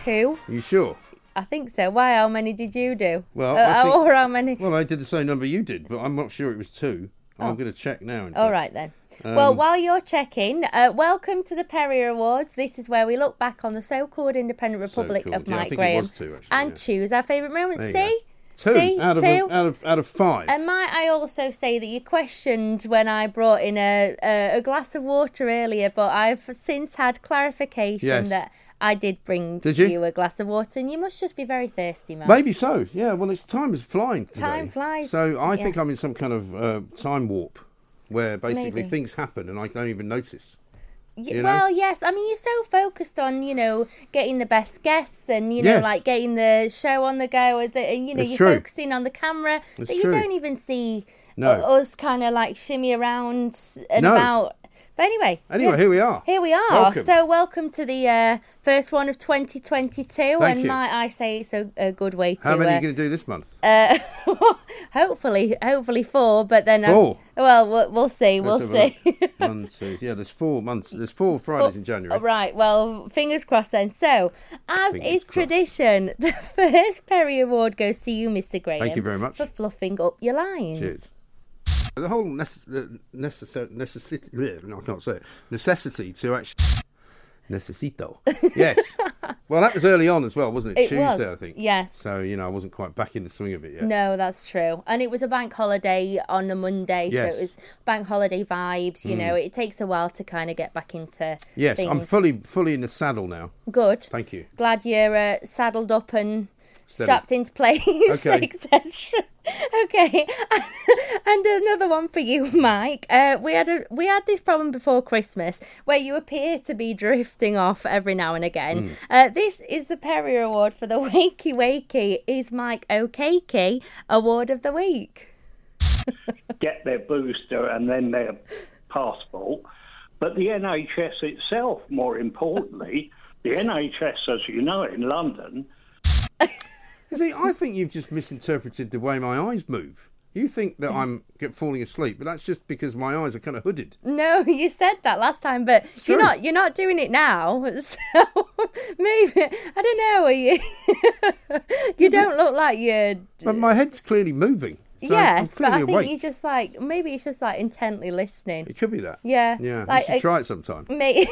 Speaker 12: two.
Speaker 4: Are you sure?
Speaker 12: I think so. Why? How many did you do?
Speaker 4: Well,
Speaker 12: uh,
Speaker 4: I think-
Speaker 12: or how many?
Speaker 4: Well, I did the same number you did, but I'm not sure it was two.
Speaker 12: Oh.
Speaker 4: I'm going to check now.
Speaker 12: All right then. well,
Speaker 4: Um,
Speaker 12: while you're checking, uh, welcome to the Perrior Awards. This is where we look back on the so-called independent republic
Speaker 4: So-called,
Speaker 12: of
Speaker 4: yeah,
Speaker 12: Mike Graham
Speaker 4: two, actually,
Speaker 12: and choose our favourite moments. See,
Speaker 4: Two
Speaker 12: See?
Speaker 4: out of
Speaker 12: Two.
Speaker 4: out of out of five.
Speaker 12: And might I also say that you questioned when I brought in a, a, a glass of water earlier, but I've since had clarification
Speaker 4: Yes.
Speaker 12: that I did bring
Speaker 4: Did you?
Speaker 12: a glass of water, and you must just be very thirsty, man.
Speaker 4: Maybe so. Yeah. Well, it's time is flying today.
Speaker 12: Time flies.
Speaker 4: So I
Speaker 12: Yeah.
Speaker 4: think I'm in some kind of uh, time warp where basically
Speaker 12: Maybe.
Speaker 4: things happen and I don't even notice. You know?
Speaker 12: Well, yes. I mean, you're so focused on you know getting the best guests and you know
Speaker 4: Yes.
Speaker 12: like getting the show on the go, and, the, and you know
Speaker 4: It's
Speaker 12: you're
Speaker 4: true.
Speaker 12: focusing on the camera
Speaker 4: It's
Speaker 12: that you
Speaker 4: true.
Speaker 12: don't even see
Speaker 4: No.
Speaker 12: us kind of like shimmy around and
Speaker 4: No.
Speaker 12: about. But anyway,
Speaker 4: Anyway,
Speaker 12: yes,
Speaker 4: here we are.
Speaker 12: Here we are.
Speaker 4: Welcome.
Speaker 12: So welcome to the uh, first one of 2022,
Speaker 4: Thank
Speaker 12: and
Speaker 4: you.
Speaker 12: might I say it's a, a good way to.
Speaker 4: How many are
Speaker 12: uh,
Speaker 4: you going to do this month?
Speaker 12: uh, (laughs) hopefully, hopefully four, but then um,
Speaker 4: Four?
Speaker 12: well, we'll we'll see, we'll
Speaker 4: Let's have a
Speaker 12: see. (laughs)
Speaker 4: One, two. Yeah, there's four months. There's four Fridays in January.
Speaker 12: Oh, Right, well, fingers crossed then. So, as
Speaker 4: Fingers
Speaker 12: is tradition, (laughs) the first Perry Award goes to you, Mr. Graham.
Speaker 4: Thank you very much.
Speaker 12: For fluffing up your lines.
Speaker 4: Cheers. The whole necess- necessary necessity. No, I can't say it. Necessity to actually. Necesito. (laughs) Yes. well, that was early on as well, wasn't it?
Speaker 12: It was,
Speaker 4: Tuesday, I think.
Speaker 12: yes.
Speaker 4: So you know, I wasn't quite back in the swing of it yet.
Speaker 12: No, that's true. And it was a bank holiday on a Monday,
Speaker 4: Yes.
Speaker 12: so it was bank holiday vibes. You
Speaker 4: Mm.
Speaker 12: know, it takes a while to kind of get back into
Speaker 4: Yes,
Speaker 12: things.
Speaker 4: I'm fully fully in the saddle now.
Speaker 12: Good.
Speaker 4: Thank you.
Speaker 12: Glad you're uh, saddled up and
Speaker 4: Steady.
Speaker 12: strapped into place,
Speaker 4: Okay. (laughs)
Speaker 12: etc. okay, (laughs) and another one for you, Mike. Uh, we had a we had this problem before Christmas where you appear to be drifting off every now and again.
Speaker 13: Mm.
Speaker 12: Uh, this is the Perry Award for the (laughs) Wakey Wakey is Mike Okeke Award of the Week.
Speaker 13: get their booster and then their passport. But the NHS itself, more importantly, the NHS, as you know, it in London,
Speaker 4: You see, I think you've just misinterpreted the way my eyes move. You think that I'm get falling asleep, but that's just because my eyes are kind of hooded.
Speaker 12: No, (laughs) you said that last time, but you're
Speaker 4: true.
Speaker 12: not. You're not doing it now. (laughs) So (laughs) maybe I don't know. Are you? you don't look like you're.
Speaker 4: But my head's clearly moving. So
Speaker 12: yes, but I think
Speaker 4: awake.
Speaker 12: you just like maybe it's just like intently listening.
Speaker 4: It could be that.
Speaker 12: Yeah,
Speaker 4: Yeah,
Speaker 12: like,
Speaker 4: you should
Speaker 12: uh,
Speaker 4: try it sometime.
Speaker 12: Mate.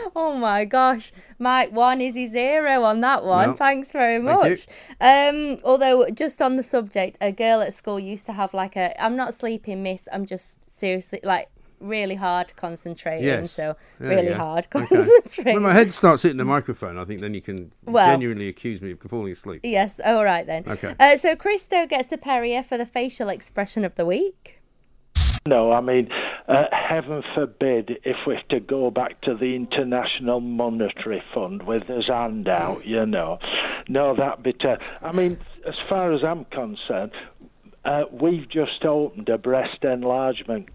Speaker 12: (laughs) oh my gosh, Mike one is he zero on that one.
Speaker 4: Well,
Speaker 12: Thanks very
Speaker 4: thank
Speaker 12: much. Um, although just on the subject, a girl at school used to have like a I'm not sleeping, miss. I'm just seriously like really hard concentrating.
Speaker 4: Yes.
Speaker 12: So
Speaker 4: There
Speaker 12: really
Speaker 4: go.
Speaker 12: hard
Speaker 4: Okay.
Speaker 12: concentrating.
Speaker 4: When my head starts hitting the microphone, I think then you can
Speaker 12: Well-
Speaker 4: genuinely accuse me of falling asleep.
Speaker 12: Yes, all right then.
Speaker 4: Okay.
Speaker 12: Uh, so Christo gets a Perrior for the facial expression of the week.
Speaker 14: No, I mean, uh, heaven forbid if we're to go back to the International Monetary Fund with his hand out, you know. No, that'd be ter- I mean, as far as I'm concerned, uh, we've just opened a breast enlargement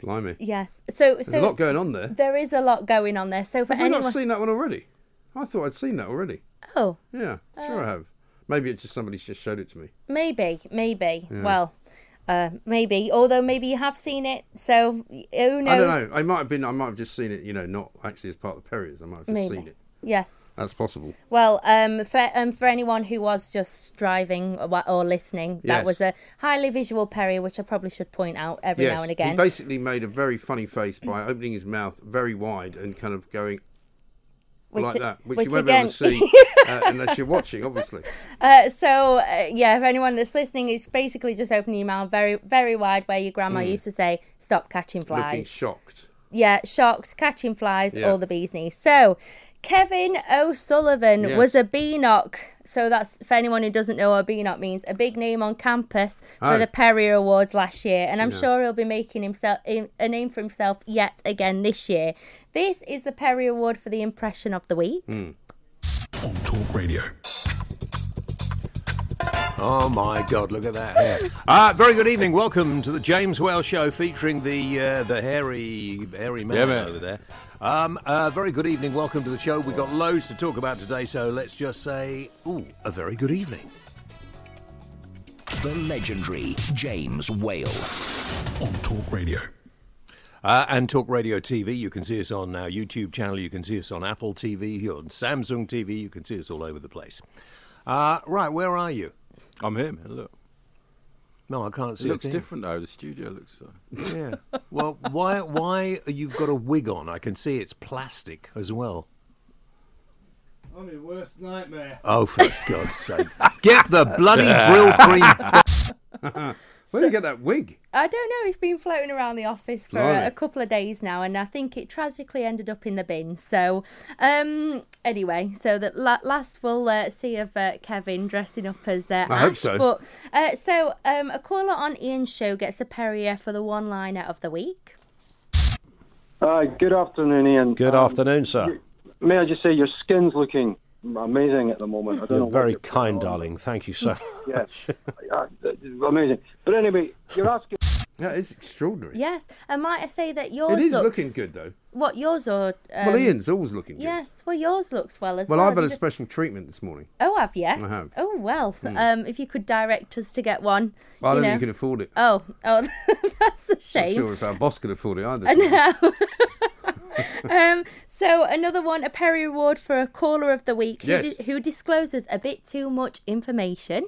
Speaker 4: Blimey.
Speaker 12: Yes. So
Speaker 4: There's
Speaker 12: so
Speaker 4: a lot going on there.
Speaker 12: There is a lot going on there. So for
Speaker 4: Have we
Speaker 12: anyone,
Speaker 4: not seen that one already? I thought I'd seen that already.
Speaker 12: oh,
Speaker 4: Yeah, sure
Speaker 12: Uh,
Speaker 4: I have. Maybe it's just somebody's just showed it to me.
Speaker 12: maybe, maybe.
Speaker 4: Yeah.
Speaker 12: Well, uh, maybe. Although maybe you have seen it. So who knows?
Speaker 4: I don't know. I might have been. I might have just seen it. You know, not actually as part of the Perriors. I might have just
Speaker 12: Maybe.
Speaker 4: seen it.
Speaker 12: Yes.
Speaker 4: That's possible.
Speaker 12: Well, um, for um, for anyone who was just driving or, or listening, that
Speaker 4: Yes.
Speaker 12: was a highly visual Perry, which I probably should point out every
Speaker 4: yes,
Speaker 12: now and again.
Speaker 4: he basically made a very funny face by opening his mouth very wide and kind of going
Speaker 12: Which-
Speaker 4: like that, which,
Speaker 12: which
Speaker 4: you won't be able to see (laughs) uh, unless you're watching, obviously. (laughs)
Speaker 12: Uh, so uh, yeah, if anyone that's listening, it's basically just opening your mouth very, very wide, where your grandma
Speaker 4: Mm.
Speaker 12: used to say, "Stop catching flies."
Speaker 4: Looking
Speaker 12: flies."
Speaker 4: shocked.
Speaker 12: yeah, shocked, catching flies,
Speaker 4: Yeah.
Speaker 12: all the bees knees. So, Kevin O'Sullivan
Speaker 4: Yes.
Speaker 12: was a BNOC. So that's for anyone who doesn't know what a BNOC means, a big name on campus for
Speaker 4: Oh.
Speaker 12: the Perrior Awards last year, and I'm
Speaker 4: Yeah.
Speaker 12: sure he'll be making himself a name for himself yet again this year. This is the Perrior Award for the impression of the week.
Speaker 3: On Talk Radio.
Speaker 15: Oh my God! Look at that hair. Uh, (laughs) very good evening. Welcome to the James Whale Show, featuring the uh, the hairy hairy man
Speaker 5: Yeah, man.
Speaker 15: over there. Um, uh, very good evening. Welcome to the show. We've got loads to talk about today, so let's just say, ooh, a very good evening.
Speaker 2: The legendary James Whale.
Speaker 3: On Talk Radio.
Speaker 15: Uh, and Talk Radio TV, you can see us on our YouTube channel, you can see us on Apple TV, on Samsung TV, you can see us all over the place. Uh, right, where are you?
Speaker 5: I'm here, man. Look.
Speaker 15: No, I can't
Speaker 5: It
Speaker 15: see. a
Speaker 5: looks
Speaker 15: thing.
Speaker 5: different though. The studio looks. Uh...
Speaker 15: Yeah. (laughs) Well, why? Why you've got a wig on? I can see it's plastic as well.
Speaker 16: I'm your worst nightmare.
Speaker 15: Oh, for God's sake! Get the bloody (laughs) brill cream. (laughs)
Speaker 4: Where did you get that wig?
Speaker 12: I don't know. It's been floating around the office for a, a couple of days now, and I think it tragically ended up in the bin. So, um, anyway, so that la- last we'll uh, see of uh, Kevin dressing up as uh,
Speaker 4: I hope
Speaker 12: Ash.
Speaker 4: so.
Speaker 12: But uh, so um, a caller on Ian's show gets a Perrior for the one liner of the week.
Speaker 17: Uh, good afternoon, Ian.
Speaker 18: Good
Speaker 17: Um,
Speaker 18: afternoon, sir.
Speaker 17: May I just say your skin's looking amazing at the moment. I don't
Speaker 18: You're
Speaker 17: what
Speaker 18: very
Speaker 17: you're
Speaker 18: kind, darling. Thank you so (laughs)
Speaker 17: Yeah, uh, amazing. But anyway, you're asking.
Speaker 4: That is extraordinary.
Speaker 12: Yes, and might I say that yours
Speaker 4: It is
Speaker 12: looks,
Speaker 4: looking good though.
Speaker 12: What yours or um,
Speaker 4: well, Ian's always looking good.
Speaker 12: Yes, well yours looks well as
Speaker 4: Well,
Speaker 12: well.
Speaker 4: I've
Speaker 12: Have
Speaker 4: had
Speaker 12: a
Speaker 4: a
Speaker 12: d-
Speaker 4: special treatment this morning.
Speaker 12: Oh, have you?
Speaker 4: I have.
Speaker 12: Oh well.
Speaker 4: Hmm.
Speaker 12: Um, if you could direct us to get one.
Speaker 4: I don't
Speaker 12: you know.
Speaker 4: think you can afford it.
Speaker 12: Oh, oh, (laughs) that's a shame.
Speaker 4: Not
Speaker 12: shame.
Speaker 4: sure if our boss can afford it either.
Speaker 12: I know. (laughs) (laughs) um, so another one, a Perry Award for a caller of the week who,
Speaker 4: Yes.
Speaker 12: di- who discloses a bit too much information.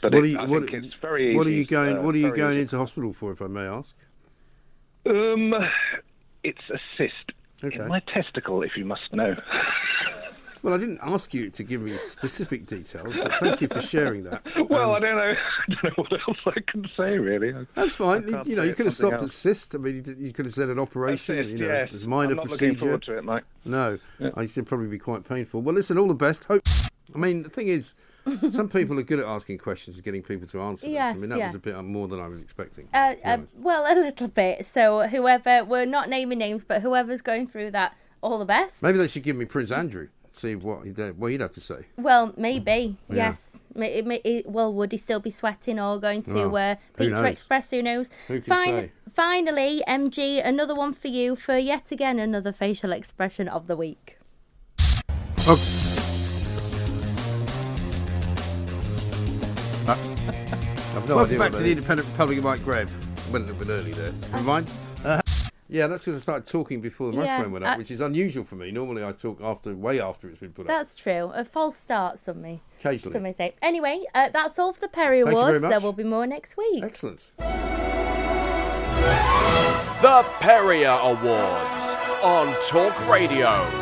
Speaker 17: But
Speaker 4: what
Speaker 17: it-
Speaker 4: are you,
Speaker 17: I
Speaker 4: what,
Speaker 17: think it's very
Speaker 4: what are you going?
Speaker 17: uh,
Speaker 4: what are you going
Speaker 17: easy.
Speaker 4: into hospital for, if I may ask?
Speaker 17: Um, it's a cyst
Speaker 4: Okay.
Speaker 17: in my testicle, if you must know. (laughs)
Speaker 4: Well, I didn't ask you to give me specific details, but thank you for sharing that. (laughs)
Speaker 17: well,
Speaker 4: Um,
Speaker 17: I don't know. (laughs) I don't know what else I can say really. I-
Speaker 4: That's fine. You, you know, you could have
Speaker 17: something
Speaker 4: stopped at
Speaker 17: else.
Speaker 4: cyst. I mean, you, did- you could have said an operation.
Speaker 17: cyst,
Speaker 4: you know,
Speaker 17: yes.
Speaker 4: it was minor
Speaker 17: I'm not
Speaker 4: procedure.
Speaker 17: looking forward to it, Mike.
Speaker 4: No,
Speaker 17: Yeah.
Speaker 4: I should probably be quite painful. Well, listen, all the best. Hope. I mean, the thing is, (laughs) some people are good at asking questions and getting people to answer them. I mean, that
Speaker 12: yeah.
Speaker 4: was a bit more than I was expecting.
Speaker 12: Uh, uh, well, a little bit. So whoever we're not naming names, but whoever's going through that, all the best.
Speaker 4: Maybe they should give me Prince Andrew. See what he'd, uh, what he'd have to say.
Speaker 12: Well, maybe
Speaker 4: Yeah.
Speaker 12: yes. May- it may- it- well, would he still be sweating or going to
Speaker 4: Well,
Speaker 12: uh, Pizza? Express? Who knows?
Speaker 4: Who can say?
Speaker 12: Finally, MG, another one for you for yet again another facial expression of the week.
Speaker 4: Oh. Uh, (laughs) I've no Welcome back to the. Independent Republic of Mike Graham. Went a little bit early there. Never mind. Uh, yeah, that's because I started talking before the
Speaker 12: Yeah,
Speaker 4: microphone went up,
Speaker 12: uh,
Speaker 4: which is unusual for me. Normally, I talk after, way after it's been put up.
Speaker 12: That's true. A false start, some may,
Speaker 4: Occasionally.
Speaker 12: some may say. Anyway, uh, that's all for the Perry
Speaker 4: Thank you very
Speaker 12: Awards. There will be more next week.
Speaker 4: Excellent.
Speaker 11: The Perrior Awards on Talk Radio.